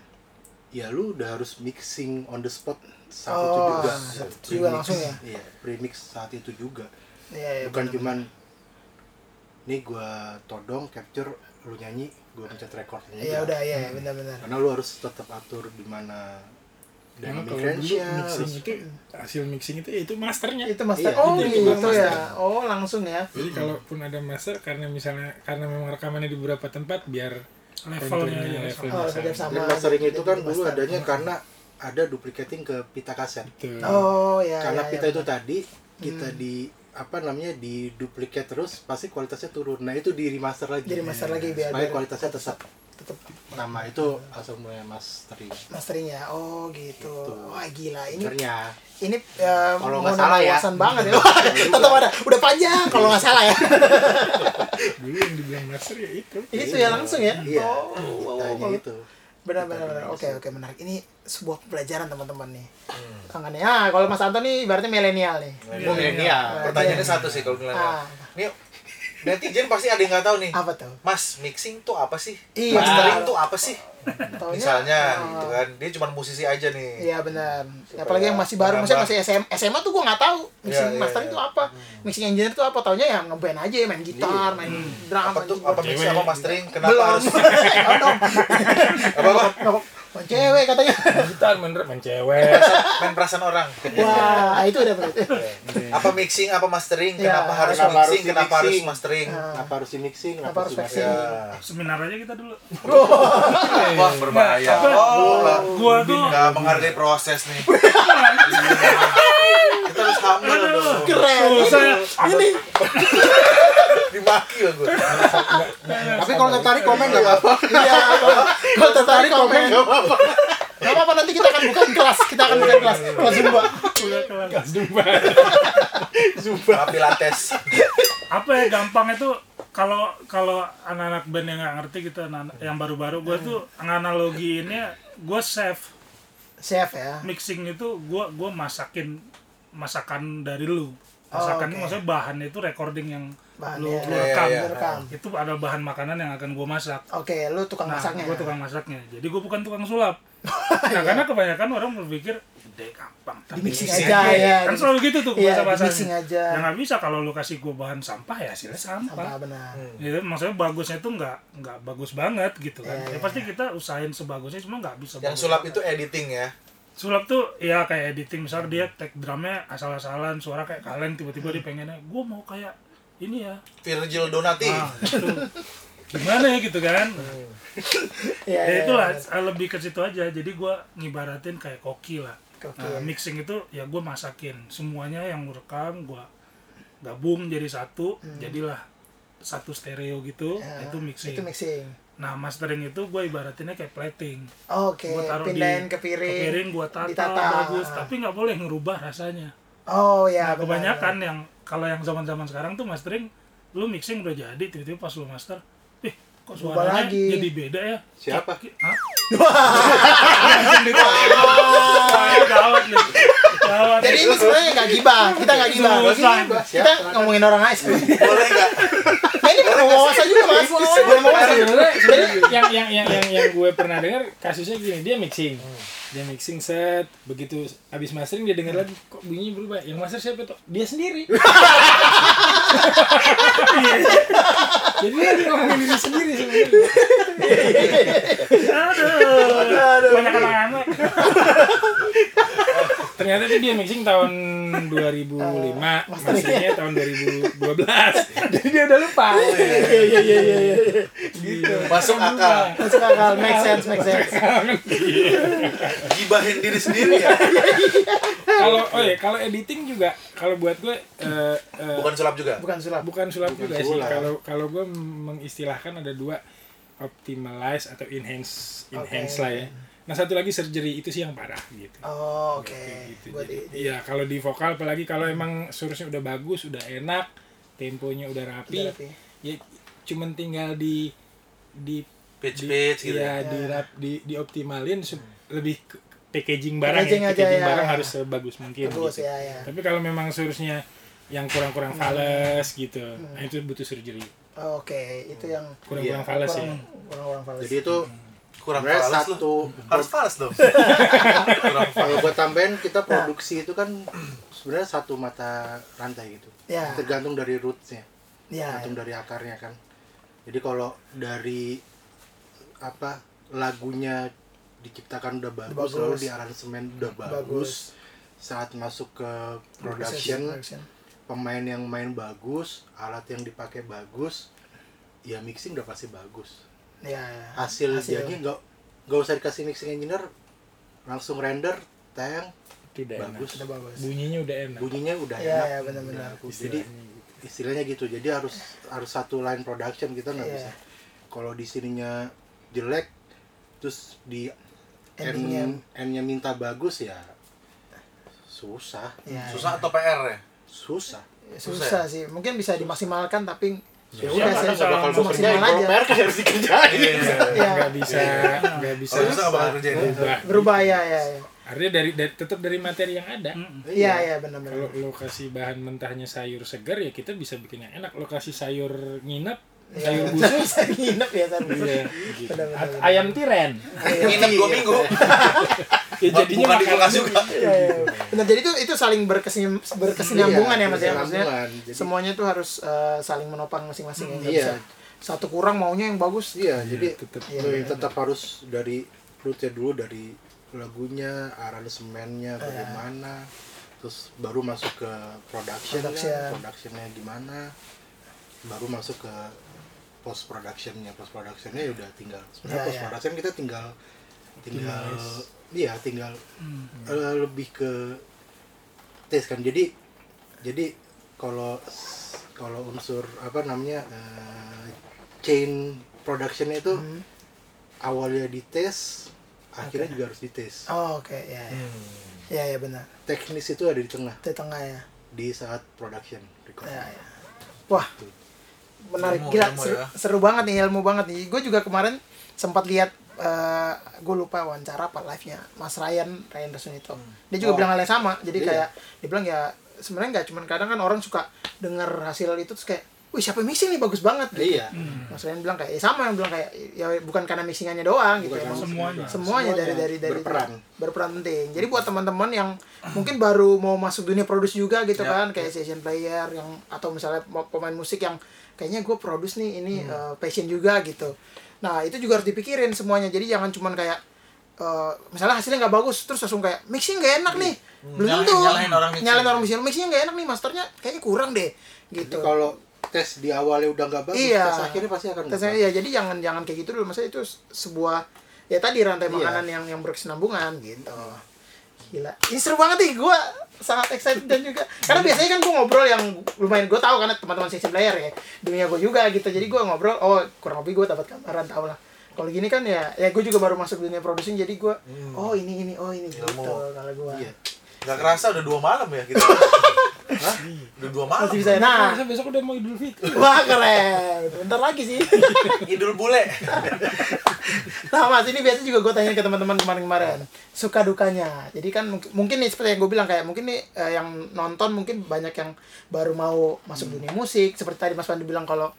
ya lu udah harus mixing on the spot saat Oh, itu juga saat itu juga langsung ya? iya premix saat itu juga Iya, iya, bukan bener. cuman nih gua todong capture lu nyanyi gua pencet record Iya udah, iya iya, benar-benar. karena lu harus tetap atur di mana Karena dynamic kalau dulu mixing itu hasil mixing itu ya itu masternya Itu master. Iya, oh itu gitu master. ya. Oh langsung ya. jadi kalaupun ada master karena misalnya karena memang rekamannya di beberapa tempat biar Levelnya ya, levelnya Oh, sama. sama. dan mastering itu kan dulu master. adanya karena ada duplicating ke pita kaset Betul. Oh ya. karena ya, pita ya, itu tadi kita di apa namanya di duplicate terus pasti kualitasnya turun nah itu di remaster lagi Jadi master lagi biar supaya biar kualitasnya tetap tetap nama itu asal mulai mastering masteringnya. Oh gitu. Gitu. Wah gila ini Sebenarnya ini ya, Kalau nggak mau salah ya. banget ya. Tetap ada. Udah panjang kalau nggak salah ya. dulu yang dibilang master ya itu itu ya langsung ya. iya Oh, oh, Tanya oh, itu benar benar benar. dulu Oke oke menarik. Ini sebuah pelajaran teman-teman nih. Kangen ya. Kalau Mas Anton nih berarti milenial nih. Oh, milenial Pertanyaannya satu sih kalau Ah. milenial. Ini netizen pasti ada yang nggak tahu nih. Apa tuh? Mas, mixing tuh apa sih? Iya. Mastering tuh apa sih? Taunya, Misalnya ah, gitu kan. Dia cuma musisi aja nih. Iya benar. Supaya Apalagi yang masih baru, maksudnya masih menambah. SM, SMA tuh gua nggak tahu mixing Iya, iya, mastering iya. itu apa, mixing engineer itu apa. Taunya ya ngeband aja, main gitar, main drum. Apa tuh? Apa mixing apa mastering? Kenapa Belum. harus Oh, apa apa? "Main cewek katanya. gitar main main cewek Main perasaan orang. Wah, itu udah berarti. Apa mixing, apa mastering? Iya, Kenapa harus kenapa harus mixing? Kenapa harus mastering? kenapa harus di mixing Kenapa harus mixing? Ya. Seminar aja kita dulu. Wah, berbahaya. Oh, lah. Gua tuh nggak menghargai proses nih. Kita harus humble dong. Keren. Ini Dimaki lah gue. tapi kalau tertarik komen nggak apa-apa iya. Kalau tertarik komen. nggak apa-apa Gak apa-apa nanti kita akan buka kelas, kita akan buka kelas. Kelas Zumba. udah kelar. gas dumba Zumba pilates. apa ya gampang itu kalau kalau anak-anak band yang nggak ngerti gitu anak- yang baru-baru gue tuh nganalogiinnya gue save Chef ya. mixing itu gue gua masakin masakan dari lu masakan Oh, oke. maksudnya bahan itu recording yang Bahan lu, ya. lu Iya, rekam iya, iya. Rekam. itu ada bahan makanan yang akan gue masak Oke, lu tukang nah masaknya. gue tukang masaknya jadi gue bukan tukang sulap nah karena kebanyakan orang berpikir gede gampang Di tapi mixing aja aja. ya. kan selalu gitu tuh Iya, bahasa di bahasanya mixing aja. ya nggak bisa kalau lu kasih gue bahan sampah ya hasilnya sampah, Sampah benar. Gitu, maksudnya bagusnya itu nggak nggak bagus banget gitu kan. Iya, ya iya. pasti kita usahain sebagusnya cuma nggak bisa. Yang bagus sulap banget. itu editing ya. sulap tuh ya kayak editing misalnya dia take drumnya asal-asalan suara kayak kalian tiba-tiba dia pengennya gue mau kayak ini ya Virgil Donati. nah, itu gimana ya gitu kan Iya, ya iya, itulah iya. lebih ke situ aja jadi gue ngibaratin kayak koki lah Koki, Nah, ya. mixing itu ya gue masakin semuanya yang lu rekam gue gabung jadi satu jadilah satu stereo gitu Ya, itu mixing Itu mixing. nah mastering itu gue ibaratinnya kayak plating Oke, gue taruh pindahin di ke piring. piring gue tata, ditata. bagus tapi nggak boleh ngerubah rasanya Oh ya, Nah, kebanyakan yang kalau yang zaman zaman sekarang tuh mastering lu mixing udah jadi tiba-tiba pas lu master eh kok suaranya lagi. jadi beda ya Siapa? Hah? Gawat nih gawat Jadi ini sebenarnya nggak gibah, kita nggak gibah. Kita ngomongin orang lain. boleh nggak wawasan juga mas. Mau wawasan. sebenarnya sebenarnya yang yang yang yang yang gue pernah dengar kasusnya gini dia mixing. Dia mixing set begitu habis mastering dia dengar lagi kok bunyinya berubah? Yang master siapa tuh? Dia sendiri. Jadi dia ngomongin diri sendiri sebenarnya. Aduh. Banyak anak-anak ternyata itu dia mixing tahun 2005 masternya tahun 2012 jadi dia udah lupa. Iya iya iya iya. iya. gitu. Masuk akal. Masuk akal, make sense, make sense. gibahin diri sendiri ya? Kalau oh ya kalau editing juga kalau buat gue eh, eh, bukan sulap juga? Bukan sulap. bukan sulap Bukan juga sih. kalau kalau gue mengistilahkan ada dua optimize atau enhance enhance Oke. lah ya nah satu lagi surgery itu sih yang parah gitu Oh, oke. gitu. Buat Jadi, di- iya kalau di vokal apalagi kalau emang source-nya udah bagus udah enak temponya udah rapi, Udah rapi. ya cuman tinggal di di pitch di, pitch gitu ya, ya di rap di dioptimalin sup- lebih packaging barang Packaging ya, aja, packaging ya. barang harus sebagus mungkin Bagus gitu. ya, ya. tapi kalau memang source-nya yang kurang-kurang fales gitu nah itu butuh surgery Oke, itu yang kurang-kurang Iya. fales ya kurang kurang fals. Jadi itu kurang sebenarnya fals satu harus fals dong kalau buat tambahin kita produksi itu kan sebenarnya satu mata rantai gitu. Ya. Tergantung dari rootsnya, ya. tergantung dari akarnya kan. Jadi kalau dari apa lagunya diciptakan udah bagus, Bagus. lalu di aransemen udah bagus, Bagus. saat masuk ke production. pemain yang main bagus, alat yang dipakai bagus, ya mixing udah pasti bagus. Ya. Hasil, jadi nggak nggak usah dikasih mixing engineer, langsung render, tayang, tidak bagus. Udah bagus. enak bunyinya udah enak bunyinya udah Ya, enak. ya benar-benar. Jadi istilahnya gitu. Jadi harus harus satu line production kita nggak Iya. bisa. Kalau di sininya jelek, terus di Endingnya. end endnya minta bagus ya susah, Ya, susah atau PR ya susah. ya. Susah sih. Mungkin bisa dimaksimalkan tapi Ya udah ada Nggak bakal gue kerjain, kalau aja. PR kan harus dikerjain. Ya. nggak bisa nggak bisa nggak bakal kerjain ya? berubah ya ya. ya. artinya dari, dari tetap dari materi yang ada Iya ya benar-benar. kalau lo kasih bahan mentahnya sayur segar ya kita bisa bikin yang enak lo kasih sayur nginep sayur Iya. busuk Saya nginep ya saya busuk. iya, gitu. Ayam tiren nginep dua minggu ya jadinya bukan kulkas juga Iya, iya. Benar, jadi itu itu saling berkesin berkesinambungan Iya, ya Mas ya maksudnya. Jadi- Semuanya tuh harus eh, saling menopang masing-masing ya. Nggak Iya. bisa satu kurang maunya yang bagus. Iya, jadi. Iya, eh, iya. tetap harus dari rootnya dulu dari lagunya, aransemennya bagaimana, terus baru masuk ke production, Production. productionnya gimana, baru masuk ke post productionnya, post productionnya ya udah tinggal. Sebenarnya post iya. production kita tinggal tinggal iya tinggal eh, lebih ke tes kan. Jadi jadi kalau kalau unsur apa namanya eh, chain productionnya itu Hmm. awalnya dites akhirnya juga harus dites Oh, oke ya. Ya. ya ya benar. teknis itu ada di tengah Di tengah ya. di saat production record Ya, ya. Wah, menarik Ilmu, gila ilmu seru, ya. seru banget nih ilmu banget nih. Gue juga kemarin sempat lihat eh gue lupa wawancara apa live nya Mas Ryan Ryan Resunito. Dia juga Oh. bilang hal yang sama. Jadi Iya. kayak dia bilang ya sebenarnya nggak cuman kadang kan orang suka denger hasil itu terus kayak Wih siapa yang mixing nih bagus banget gitu. iya Mas Ryan bilang kayak ya sama yang bilang kayak ya bukan karena mixingannya doang gitu Bukan emang karena semuanya. semuanya dari dari dari berperan. berperan penting jadi buat teman-teman yang mungkin baru mau masuk dunia produce juga gitu Ya. kan kayak session player yang atau misalnya pemain musik yang kayaknya gue produce nih ini eh, passion juga gitu. Nah itu juga harus dipikirin semuanya. Jadi jangan cuman kayak eh, misalnya hasilnya nggak bagus terus langsung kayak mixing nggak enak nih. Belum Nyalahin- tentu. nyalahin orang mixing. nyalahin orang mixing. Mixingnya nggak enak nih masternya kayaknya kurang deh jadi gitu. kalau tes di awalnya udah nggak bagus Iya. tes akhirnya pasti akan Tesnya ya jadi jangan jangan kayak gitu dulu. Maksudnya itu sebuah ya tadi rantai Iya. makanan yang yang berkesinambungan gitu. Gila. Ini seru banget nih. Gua sangat excited dan juga. Karena biasanya kan gue ngobrol yang lumayan gue tahu karena teman-teman sesi player ya. Dunia gue juga gitu. Jadi gue ngobrol oh kurang lebih gue dapat gambaran tau lah. Kalau gini kan ya ya gue juga baru masuk dunia producing jadi gue oh ini ini oh ini. Gitu kalau gue Iya. Nggak kerasa udah dua malam ya kita. Hah? Udah dua malam. masih bisa nah Masa besok udah mau Idul Fitri. wah keren bentar lagi sih Idul bule. Nah mas ini biasa juga gue tanya ke teman-teman kemarin-kemarin suka dukanya. Jadi kan mungkin, nih seperti yang gue bilang kayak mungkin nih eh, yang nonton mungkin banyak yang baru mau masuk dunia musik. Seperti tadi Mas Pandi bilang kalau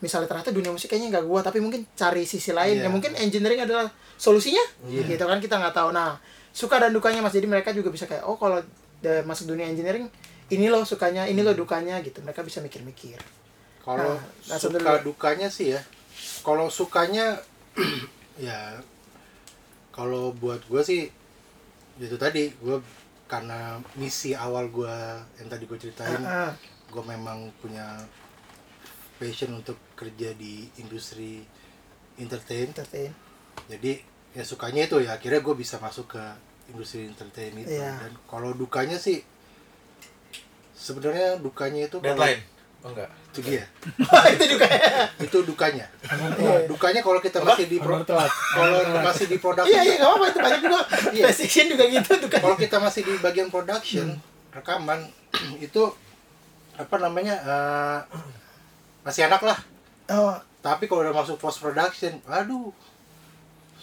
misalnya ternyata dunia musik kayaknya nggak gua tapi mungkin cari sisi lain Iya. ya mungkin engineering adalah solusinya gitu kan kita nggak tahu nah suka dan dukanya mas jadi mereka juga bisa kayak oh kalau masuk dunia engineering ini loh sukanya ini loh dukanya gitu mereka bisa mikir-mikir Kalau Nah, langsung suka dulu. dukanya sih ya. Kalau sukanya ya kalau buat gue sih itu tadi gue karena misi awal gue yang tadi gue ceritain Ah, ah. gue memang punya passion untuk kerja di industri entertain entertain jadi ya sukanya itu ya akhirnya gue bisa masuk ke industri entertain itu Iya. dan kalau dukanya sih sebenarnya dukanya itu kalau- Deadline. Oh enggak. itu dia. Itu juga itu dukanya. Dukanya kalau kita masih di pro- kalau masih di production iya iya nggak apa-apa itu banyak juga. Iya. PlayStation juga gitu dukanya. Kalau kita masih di bagian production rekaman itu apa namanya eh, masih enak lah. Oh. Tapi kalau udah masuk post production aduh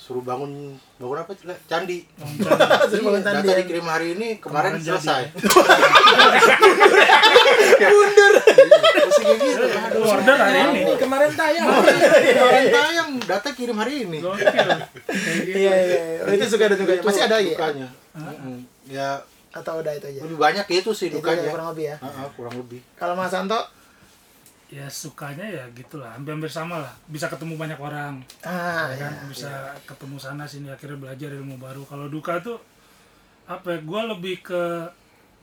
suruh bangun bangun apa? Cile? candi. Suruh bangun Iya, candi, data ya. dikirim hari ini kemarin, selesai. Mundur. Masih kayak gitu. Aduh Order hari ini. kemarin tayang. kemarin tayang. Data kirim hari ini. Gokil. iya iya iya. Oh, itu suka dukanya. Itu masih ada ya? dukanya. Ya. Atau udah itu aja? Lebih banyak itu sih itu aja dukanya kurang lebih ya? Kurang lebih. Kalau Mas Santo Ya sukanya ya gitulah, hampir-hampir sama lah. Bisa ketemu banyak orang, ah ya kan? Bisa ketemu sana sini akhirnya belajar ilmu baru. Kalau duka tuh apa ya? Gue lebih ke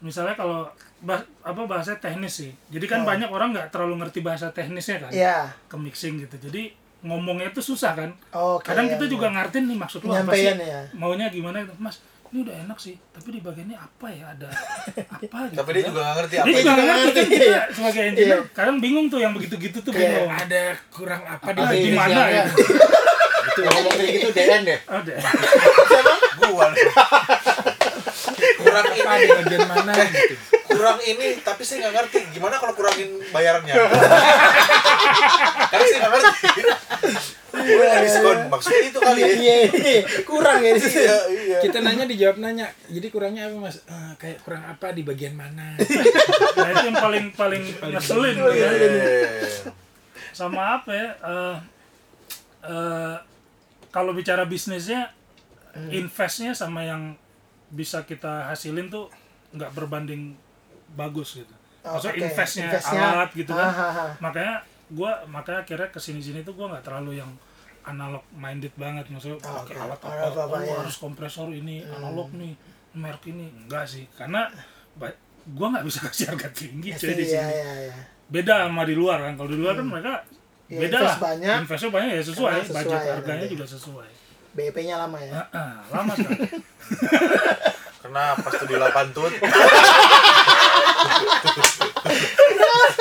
misalnya kalau bah- apa bahasa teknis sih. Jadi kan Oh. banyak orang nggak terlalu ngerti bahasa teknisnya kan, Iya. ke mixing gitu. Jadi ngomongnya tuh susah kan. Oke. Kadang kita iya, juga iya. ngertiin nih maksud lu apa sih? Ya. Maunya gimana. Mas, ini udah enak sih, tapi di bagiannya apa ya? Ada apa gitu. Tapi dia ya? juga nggak ngerti dia apa juga itu. nggak ngerti kan kita iya. sebagai engineer Iya. kadang bingung tuh yang begitu-gitu tuh Iya. bingung Ada kurang apa di Ada di mana ya itu ngomong kayak gitu DN deh ada Gua kurang apa ini di bagian mana gitu. kurang ini tapi saya nggak ngerti gimana kalau kurangin bayarnya karena saya nggak ngerti gue diskon maksudnya itu kali ya Iya, iya. kurang ya iya iya Kita nanya dijawab nanya. Jadi kurangnya apa Mas? Eh, kayak kurang apa di bagian mana? nah itu yang paling paling ngeselin Iya, ya iya, iya. sama apa ya eh eh, kalau bicara bisnisnya investnya sama yang bisa kita hasilin tuh nggak berbanding bagus gitu Oh, maksudnya oke. investnya, Investnya. alat gitu kan Ah, ah, ah. makanya gua makanya akhirnya ke sini sini tuh gua nggak terlalu yang analog minded banget maksudnya Oh, pakai oke. alat apa, Alat apa, oh, ya. harus kompresor ini analog nih merek ini enggak sih karena gua nggak bisa kasih harga tinggi cuy di Iya, sini iya, iya. beda sama di luar kan kalau di luar kan mereka Ya, beda invest lah banyak. investnya banyak ya sesuai, Karena sesuai, budget ya, harganya nanti. juga sesuai BP-nya lama ya. Ah, ah, lama sekali kenapa studio 8 tut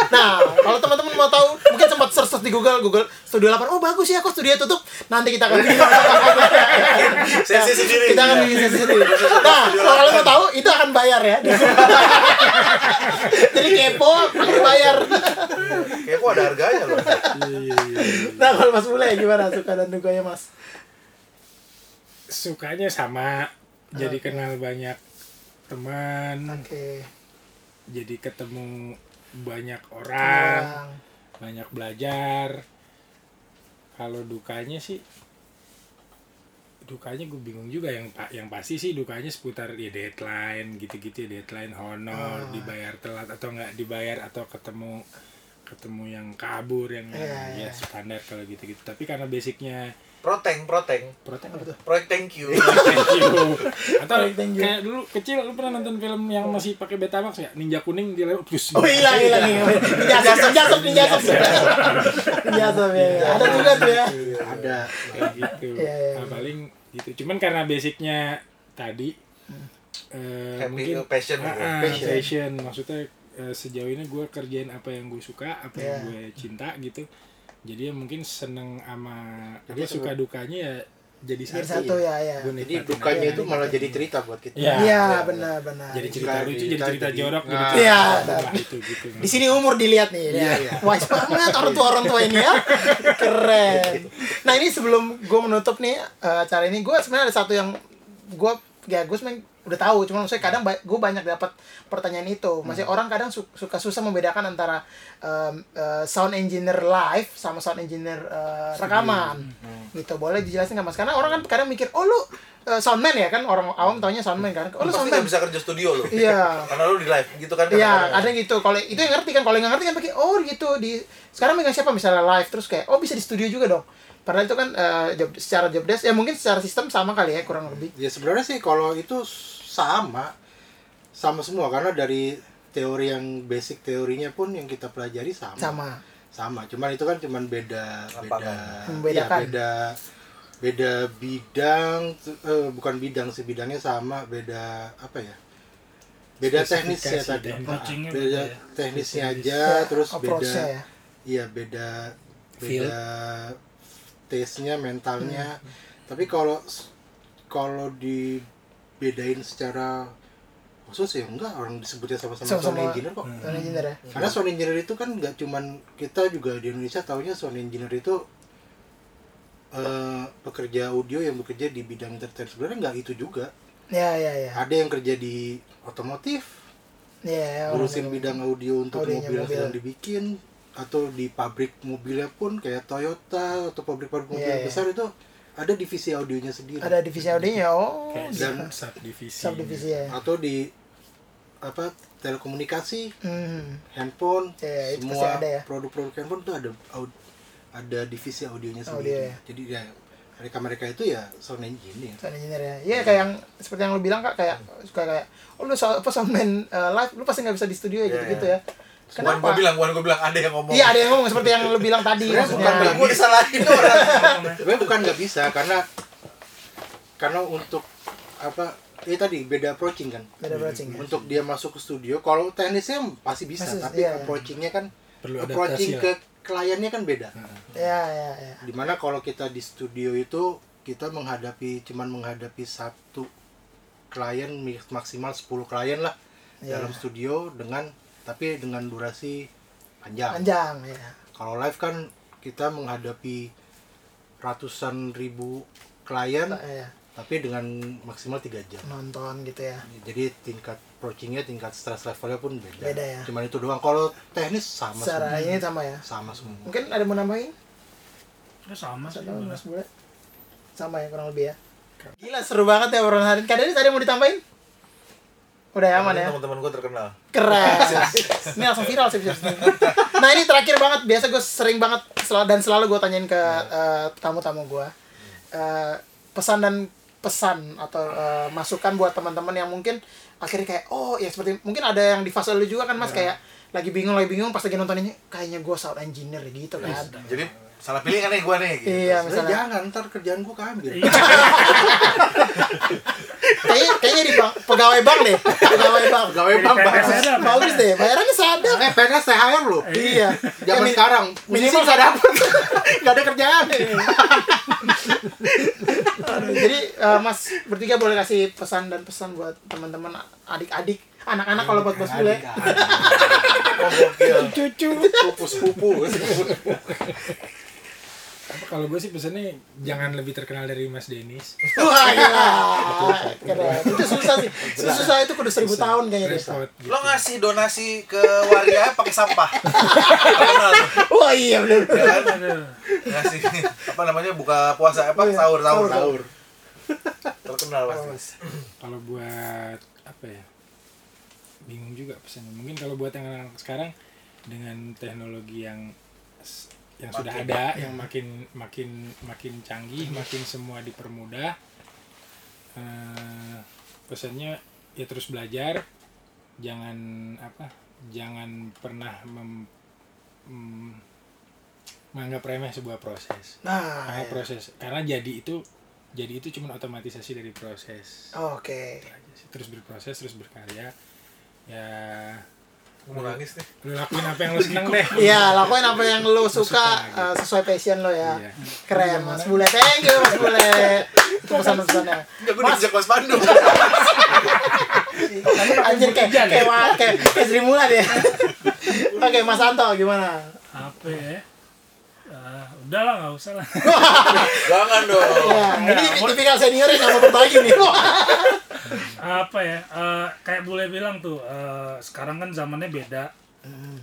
Nah, kalau teman-teman mau tahu, di Google, Google Studio 8. Oh, bagus ya kok studio tutup. Nanti kita akan bikin Sesi sendiri. Kita akan bikin sesi sendiri. Nah, kalau kalian mau tahu, itu akan bayar ya. Jadi kepo, pakai bayar. kok ada harganya loh Nah, kalau Mas Bule gimana suka dan dukanya Mas? Sukanya sama. Jadi Oke. kenal banyak teman, Oke. jadi ketemu banyak orang, Orang. Banyak belajar. Kalau dukanya sih dukanya gue bingung juga yang pak yang pasti sih dukanya seputar ya deadline gitu-gitu ya deadline honor Ah. dibayar telat atau nggak dibayar atau ketemu ketemu yang kabur yang iya. ya standar kalau gitu-gitu tapi karena basicnya proteng proteng protek Apa tuh? proyek thank you Thank you. Atau Thank you. kayak dulu kecil lu pernah nonton film yang masih pakai Betamax ya? Ninja kuning dia lewat terus. Oh hilang hilang hilang. Ninjasop, ninjasop, ninjasop. Ninjasop ya. ya. Ada juga tuh ya. ada kayak gitu. Iya, iya. Nah, paling gitu. Cuman karena basicnya tadi eh, mungkin passion Ah, gitu. ah, Passion. passion. maksudnya eh, sejauh ini gue kerjain apa yang gue suka apa yang Yeah. gue cinta gitu jadi ya mungkin seneng sama Jadi apa suka dukanya ya jadi satu, satu ya, ya. Gua Jadi dukanya aja. itu malah jadi cerita buat kita. Iya. Iya, benar benar. jadi cerita Jadi lucu jadi cerita, jorok jadi Nah. cerita Iya. wah, itu gitu Di sini umur dilihat nih. Iya, ya. iya. Wise banget orang tua orang tua ini ya. Keren. Nah ini sebelum gue menutup nih eh, acara ini, gue sebenarnya ada satu yang gue ya gue sebenarnya udah tahu, cuma maksudnya kadang gue banyak dapat pertanyaan itu. Masih orang kadang su- suka susah membedakan antara em, eh, sound engineer live sama sound engineer eh, rekaman. Gitu boleh dijelasin nggak mas? Karena orang kan kadang mikir, oh lu eh, soundman ya kan orang awam taunya soundman kan? Oh Lu soundman. bisa kerja studio lu. Iya. Karena lu di live gitu kan. Iya, kadang-kadang. ada gitu. Kalau itu yang ngerti kan, kalau yang ngerti kan pakai oh gitu di sekarang megang siapa misalnya live terus kayak oh bisa di studio juga dong. Padahal itu kan eh, job secara job desk ya mungkin secara sistem sama kali ya kurang lebih. Ya sebenarnya sih kalau itu sama sama semua karena dari teori yang basic teorinya pun yang kita pelajari sama. Sama. Sama, cuman itu kan cuman beda beda iya, beda beda bidang eh, bukan bidang sih bidangnya sama, beda apa ya? Beda teknisnya Spesifikasi tadi. dan- Ah, Approachingnya beda beda ya. teknisnya aja Ya, terus beda ya. Iya beda beda taste-nya, mentalnya. Hmm. Tapi kalau kalau dibedain secara khusus ya enggak orang disebutnya sama-sama sound engineer kok. Sound engineer ya. Karena sound engineer itu kan nggak cuman kita juga di Indonesia taunya sound engineer itu eh, pekerja audio yang bekerja di bidang entertain sebenarnya nggak itu juga. Ya ya ya. Ada yang kerja di otomotif, Ya. ngurusin bidang audio untuk Audionya mobil yang mobil. sedang dibikin atau di pabrik mobilnya pun kayak Toyota atau pabrik-pabrik mobil Iya, yang iya. besar itu ada divisi audionya sendiri Ada divisi audionya. Oh. kayak Dan- sub subdivisi subdivisi ya. atau di apa telekomunikasi Hmm. handphone Iya, itu pasti semua ada ya. produk-produk handphone itu ada ada divisi audionya Audio, sendiri ya. jadi ya mereka mereka itu ya sound engineer Sound engineer ya. Iya kayak yang seperti yang lu bilang Kak kayak suka kayak oh lu so- apa soundman eh, live lu pasti nggak bisa di studio ya Iya, gitu-gitu iya. ya. Kenapa? gue bilang, gue bilang ada yang ngomong. Iya ada yang ngomong seperti yang lu bilang tadi. Sebenarnya bukan maksudnya. Gue disalahin orang. sebenarnya bukan nggak bisa karena karena untuk apa ini tadi beda approaching kan Beda approaching ya. untuk dia masuk ke studio kalau teknisnya pasti bisa tapi iya. approachingnya kan Perlu approaching ke kliennya kan beda Ya ya ya. di mana kalau kita di studio itu kita menghadapi cuman menghadapi satu klien maksimal 10 klien lah Iya. dalam studio dengan tapi dengan durasi panjang. Panjang ya. Kalau live kan kita menghadapi ratusan ribu klien Ya. tapi dengan maksimal tiga jam. Nonton gitu ya. Jadi tingkat approachingnya, tingkat stress levelnya pun beda. Beda ya. Cuman itu doang. Kalau teknis sama Secara semua. ini sama ya. Sama semua. Mungkin ada yang mau nambahin? Ya sama sih. Bule. Sama ya kurang lebih ya. Gila seru banget ya obrolan hari ini. Kadang tadi mau ditambahin? Udah ya, aman ya. Teman-teman gue terkenal. Keren. ini langsung viral sih bisa. Nah ini terakhir banget. Biasa gue sering banget dan selalu gue tanyain ke eh, tamu-tamu gue Eh, pesan dan pesan atau eh, masukan buat teman-teman yang mungkin akhirnya kayak oh ya seperti mungkin ada yang di fase lu juga kan mas kayak lagi bingung lagi bingung pas lagi nonton ini kayaknya gue sound engineer gitu kan. Jadi salah pilih kan nih gue nih. Gitu. Iya Sebenarnya misalnya. jangan ntar kerjaan gua keambil. kayaknya kayaknya di bank, pegawai bank deh pegawai bank Pegawai bank ada, bagus deh bayarannya sadar Eh PNS THR loh. iya Zaman Ya, sekarang minimal nggak dapet, nggak ada kerjaan. Jadi eh, mas bertiga boleh kasih pesan dan pesan buat teman-teman adik-adik anak-anak kalau buat bos bule cucu Sepupu sepupu. Apa kalau gue sih pesannya jangan lebih terkenal dari Mas Denis wah gila keren itu susah sih itu susah itu kudu seribu tahun kayaknya deh repot gitu. Lo ngasih donasi ke waria pakai sampah. Wah iya bener Ya kan? Ngasih apa namanya buka puasa apa Iya, sahur sahur. Sahur. Terkenal pasti. Mas. kalau buat apa ya bingung juga pesannya mungkin kalau buat yang sekarang dengan teknologi yang yang sudah Makin. ada yang makin makin makin canggih makin semua dipermudah eh, pesannya ya terus belajar jangan apa jangan pernah mem, mm, menganggap remeh sebuah proses nah karena iya. proses karena jadi itu jadi itu cuma otomatisasi dari proses Oke. terus berproses terus berkarya ya mau nangis nih. lu lakuin apa yang lu seneng deh Iya, lakuin apa yang lo suka Suka, eh, sesuai passion lo ya. Iya. Keren, Mas Bule. Thank you, Mas Bule. Itu pesan-pesannya. Enggak, gue diajak Mas Pandu. Anjir kayak kayak kayak kayak Sri Mulat ya. Oke, Mas Anto gimana? apa ya Ah, udah lah nggak usah lah Jangan dong. Ya, ini mau- tipikal senior yang mau berbagi nih. apa ya eh, kayak boleh bilang tuh eh, sekarang kan zamannya beda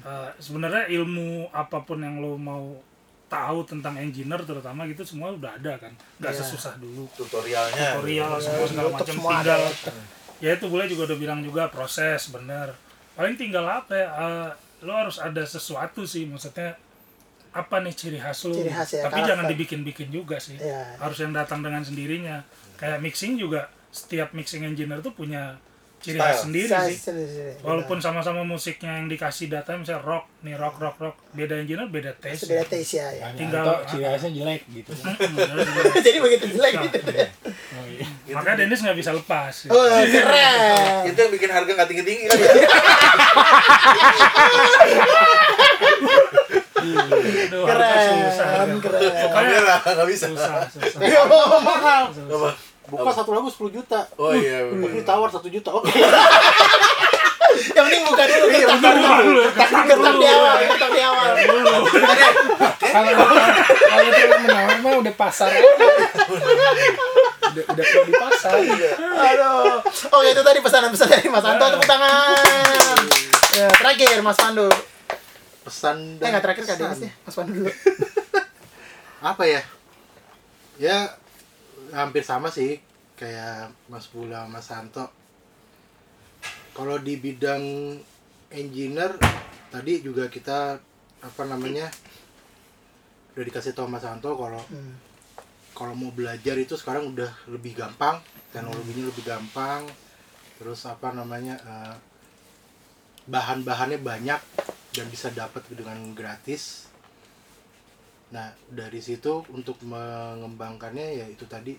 Eh, sebenarnya ilmu apa pun yang lo mau tahu tentang engineer terutama gitu semua udah ada kan nggak Iya. sesusah dulu Tutorialnya. tutorial semua segala macam semua tinggal ada. ya itu boleh juga udah bilang juga proses bener paling tinggal apa ya eh, lo harus ada sesuatu sih maksudnya apa nih ciri khas lo Ciri khas ya, tapi jangan karakter. dibikin-bikin juga sih Iya. harus yang datang dengan sendirinya kayak mixing juga setiap mixing engineer tuh punya ciri Style. khas sendiri Saya sih sendiri. walaupun sama-sama musiknya yang dikasih data misalnya rock nih rock rock rock beda engineer beda taste beda taste ya. ya. Tinggal- Tinggal ciri khasnya jelek gitu Jadi begitu jelek gitu. oh, iya. makanya Dennis nggak bisa lepas Oh, keren. Itu yang bikin harga nggak tinggi-tinggi kan ya? Aduh, harga susah Keren, keren. Kamera nggak bisa. susah susah Ya, mahal. Apa? Buka satu lagu 10 juta. Oh iya. Ini bener. tawar 1 juta. Oke. Yang penting buka dulu, getar dulu. Getar di awal, getar di awal. kalau kalau itu menawar mah udah pasar udah udah perlu di pasar Aduh. Oke, itu tadi pesanan-pesan dari Mas Anto, tepuk tangan. Ya, terakhir Mas Pandu. Pesan Eh, nggak terakhir Kak pesan. Dennis ya. Mas Pandu dulu. apa ya ya hampir sama sih kayak Mas Bula Mas Santo kalau di bidang engineer tadi juga kita apa namanya udah dikasih tahu Mas Santo kalau Hmm. kalau mau belajar itu sekarang udah lebih gampang teknologinya lebih gampang terus apa namanya eh, bahan-bahannya banyak dan bisa dapat dengan gratis. Nah dari situ untuk mengembangkannya ya itu tadi.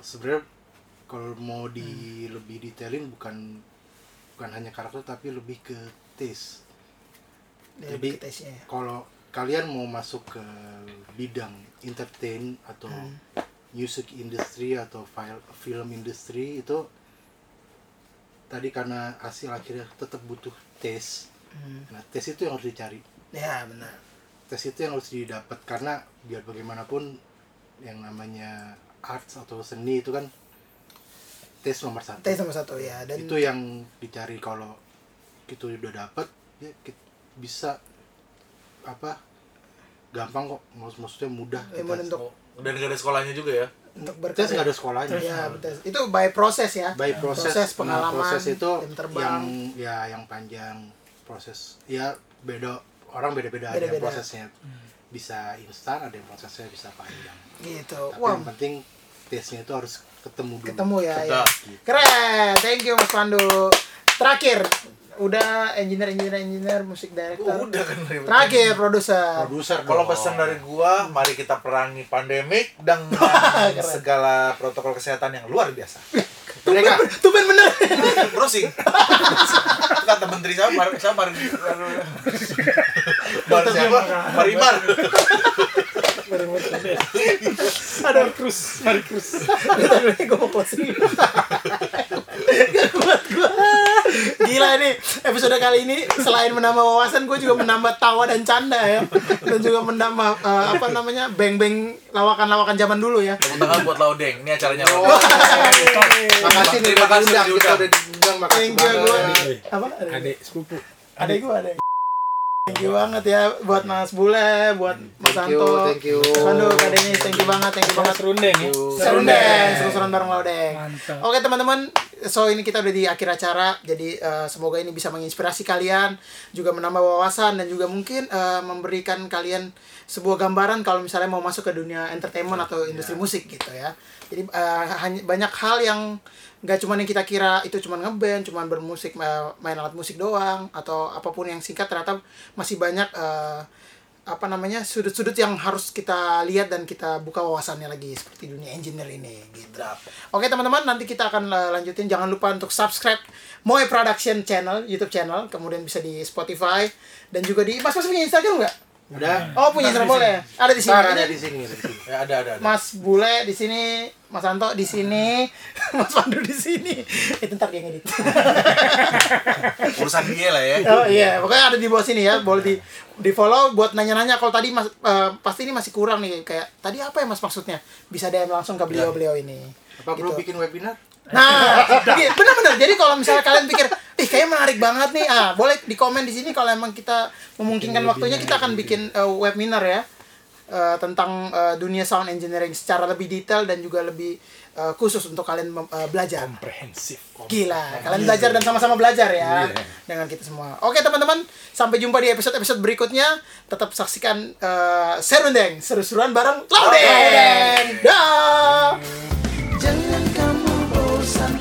Sebenarnya kalau mau di lebih detailin bukan bukan hanya karakter tapi lebih ke taste. Dari Jadi, taste-nya ya. kalau kalian mau masuk ke bidang entertain atau Hmm. music industry atau file, film industry itu tadi karena hasil akhirnya tetap butuh tes Hmm. nah tes itu yang harus dicari Ya, benar. tes itu yang harus didapat karena biar bagaimanapun yang namanya arts atau seni itu kan tes nomor satu Taste nomor satu ya. Dan itu yang dicari kalau itu udah dapat ya kit- bisa apa gampang kok Maksud- maksudnya mudah kita untuk Dan nggak ada sekolahnya juga ya. untuk tes berkarya. nggak ada sekolahnya Ya, betul. Itu by proses ya. by proses, Proses Nah, pengalaman, proses itu yang ya yang panjang proses ya beda orang beda-beda ada yang prosesnya bisa instan ada yang prosesnya bisa panjang Gitu. tapi Wah, yang penting tesnya itu harus ketemu dulu ketemu ya, ya. Keren. Thank you Mas Pandu. Terakhir, udah engineer engineer engineer musik director. Udah kan. Terakhir produser. produser Kalau pesan dari gua, mari kita perangi pandemik dengan segala protokol kesehatan yang luar biasa. Mereka Tuh ben bener. Browsing. Kata menteri siapa? Mar Mar siapa? Marimar. Aduh, Cruz, Mari Cruz. Bentar dulu, gue mau closing. Gak kuat gue. Gila ini episode kali ini selain menambah wawasan, gue juga menambah tawa dan canda ya, dan juga menambah eh, apa namanya beng-beng lawakan-lawakan zaman dulu ya. Tepuk tangan buat Laudeng. Ini acaranya Oh, Laudeng. makasih nih Terima udah kasih diundang sudah kita diundang. udah diundang makasih Thank you gue. Apa? adek sepupu Adek gue adek. Thank you banget ya buat Mas Bule, buat Mas Thank you, Santo. thank you. Mas Pandu, Kak Denis, thank you banget, thank you banget. serundeng ya Serundeng, seru-seruan bareng Laudeng. Mantap. Oke teman-teman, so ini kita udah di akhir acara, jadi eh, semoga ini bisa menginspirasi kalian, juga menambah wawasan dan juga mungkin eh, memberikan kalian sebuah gambaran kalau misalnya mau masuk ke dunia entertainment atau industri musik gitu ya. Jadi hanya banyak hal yang nggak cuma yang kita kira itu cuma ngeband, cuma bermusik eh, main alat musik doang atau apa pun yang singkat ternyata masih banyak eh, apa namanya sudut-sudut yang harus kita lihat dan kita buka wawasannya lagi seperti dunia engineer ini gitu. Oke teman-teman nanti kita akan uh, lanjutin jangan lupa untuk subscribe Moe Production channel YouTube channel kemudian bisa di Spotify dan juga di Mas Mas punya Instagram nggak? Udah. Oh punya Instagram boleh ada di sini. Ntar ada di sini, ada di sini. Ya ada ada. ada. Mas Bule di sini, Mas Anto di sini, Mas Pandu di sini. Itu ntar dia ngedit. Urusan dia lah ya. Oh iya, pokoknya ada di bawah sini ya. Boleh di di follow buat nanya-nanya kalau tadi mas eh, pasti ini masih kurang nih kayak tadi apa ya mas maksudnya bisa DM langsung ke beliau-beliau ini. Apa perlu Gitu. bikin webinar? Nah, iya, benar-benar. Jadi kalau misalnya kalian pikir, ih kayaknya menarik banget nih, ah boleh di komen di sini kalau emang kita memungkinkan waktunya kita akan bikin eh, webinar ya eh, tentang eh, dunia sound engineering secara lebih detail dan juga lebih eh, khusus untuk kalian eh, belajar. komprehensif Gila, kalian belajar dan sama-sama belajar ya dengan kita semua. Oke teman-teman, sampai jumpa di episode-episode berikutnya. Tetap saksikan eh, Serundeng, seru-seruan bareng Lauden. Dah. sun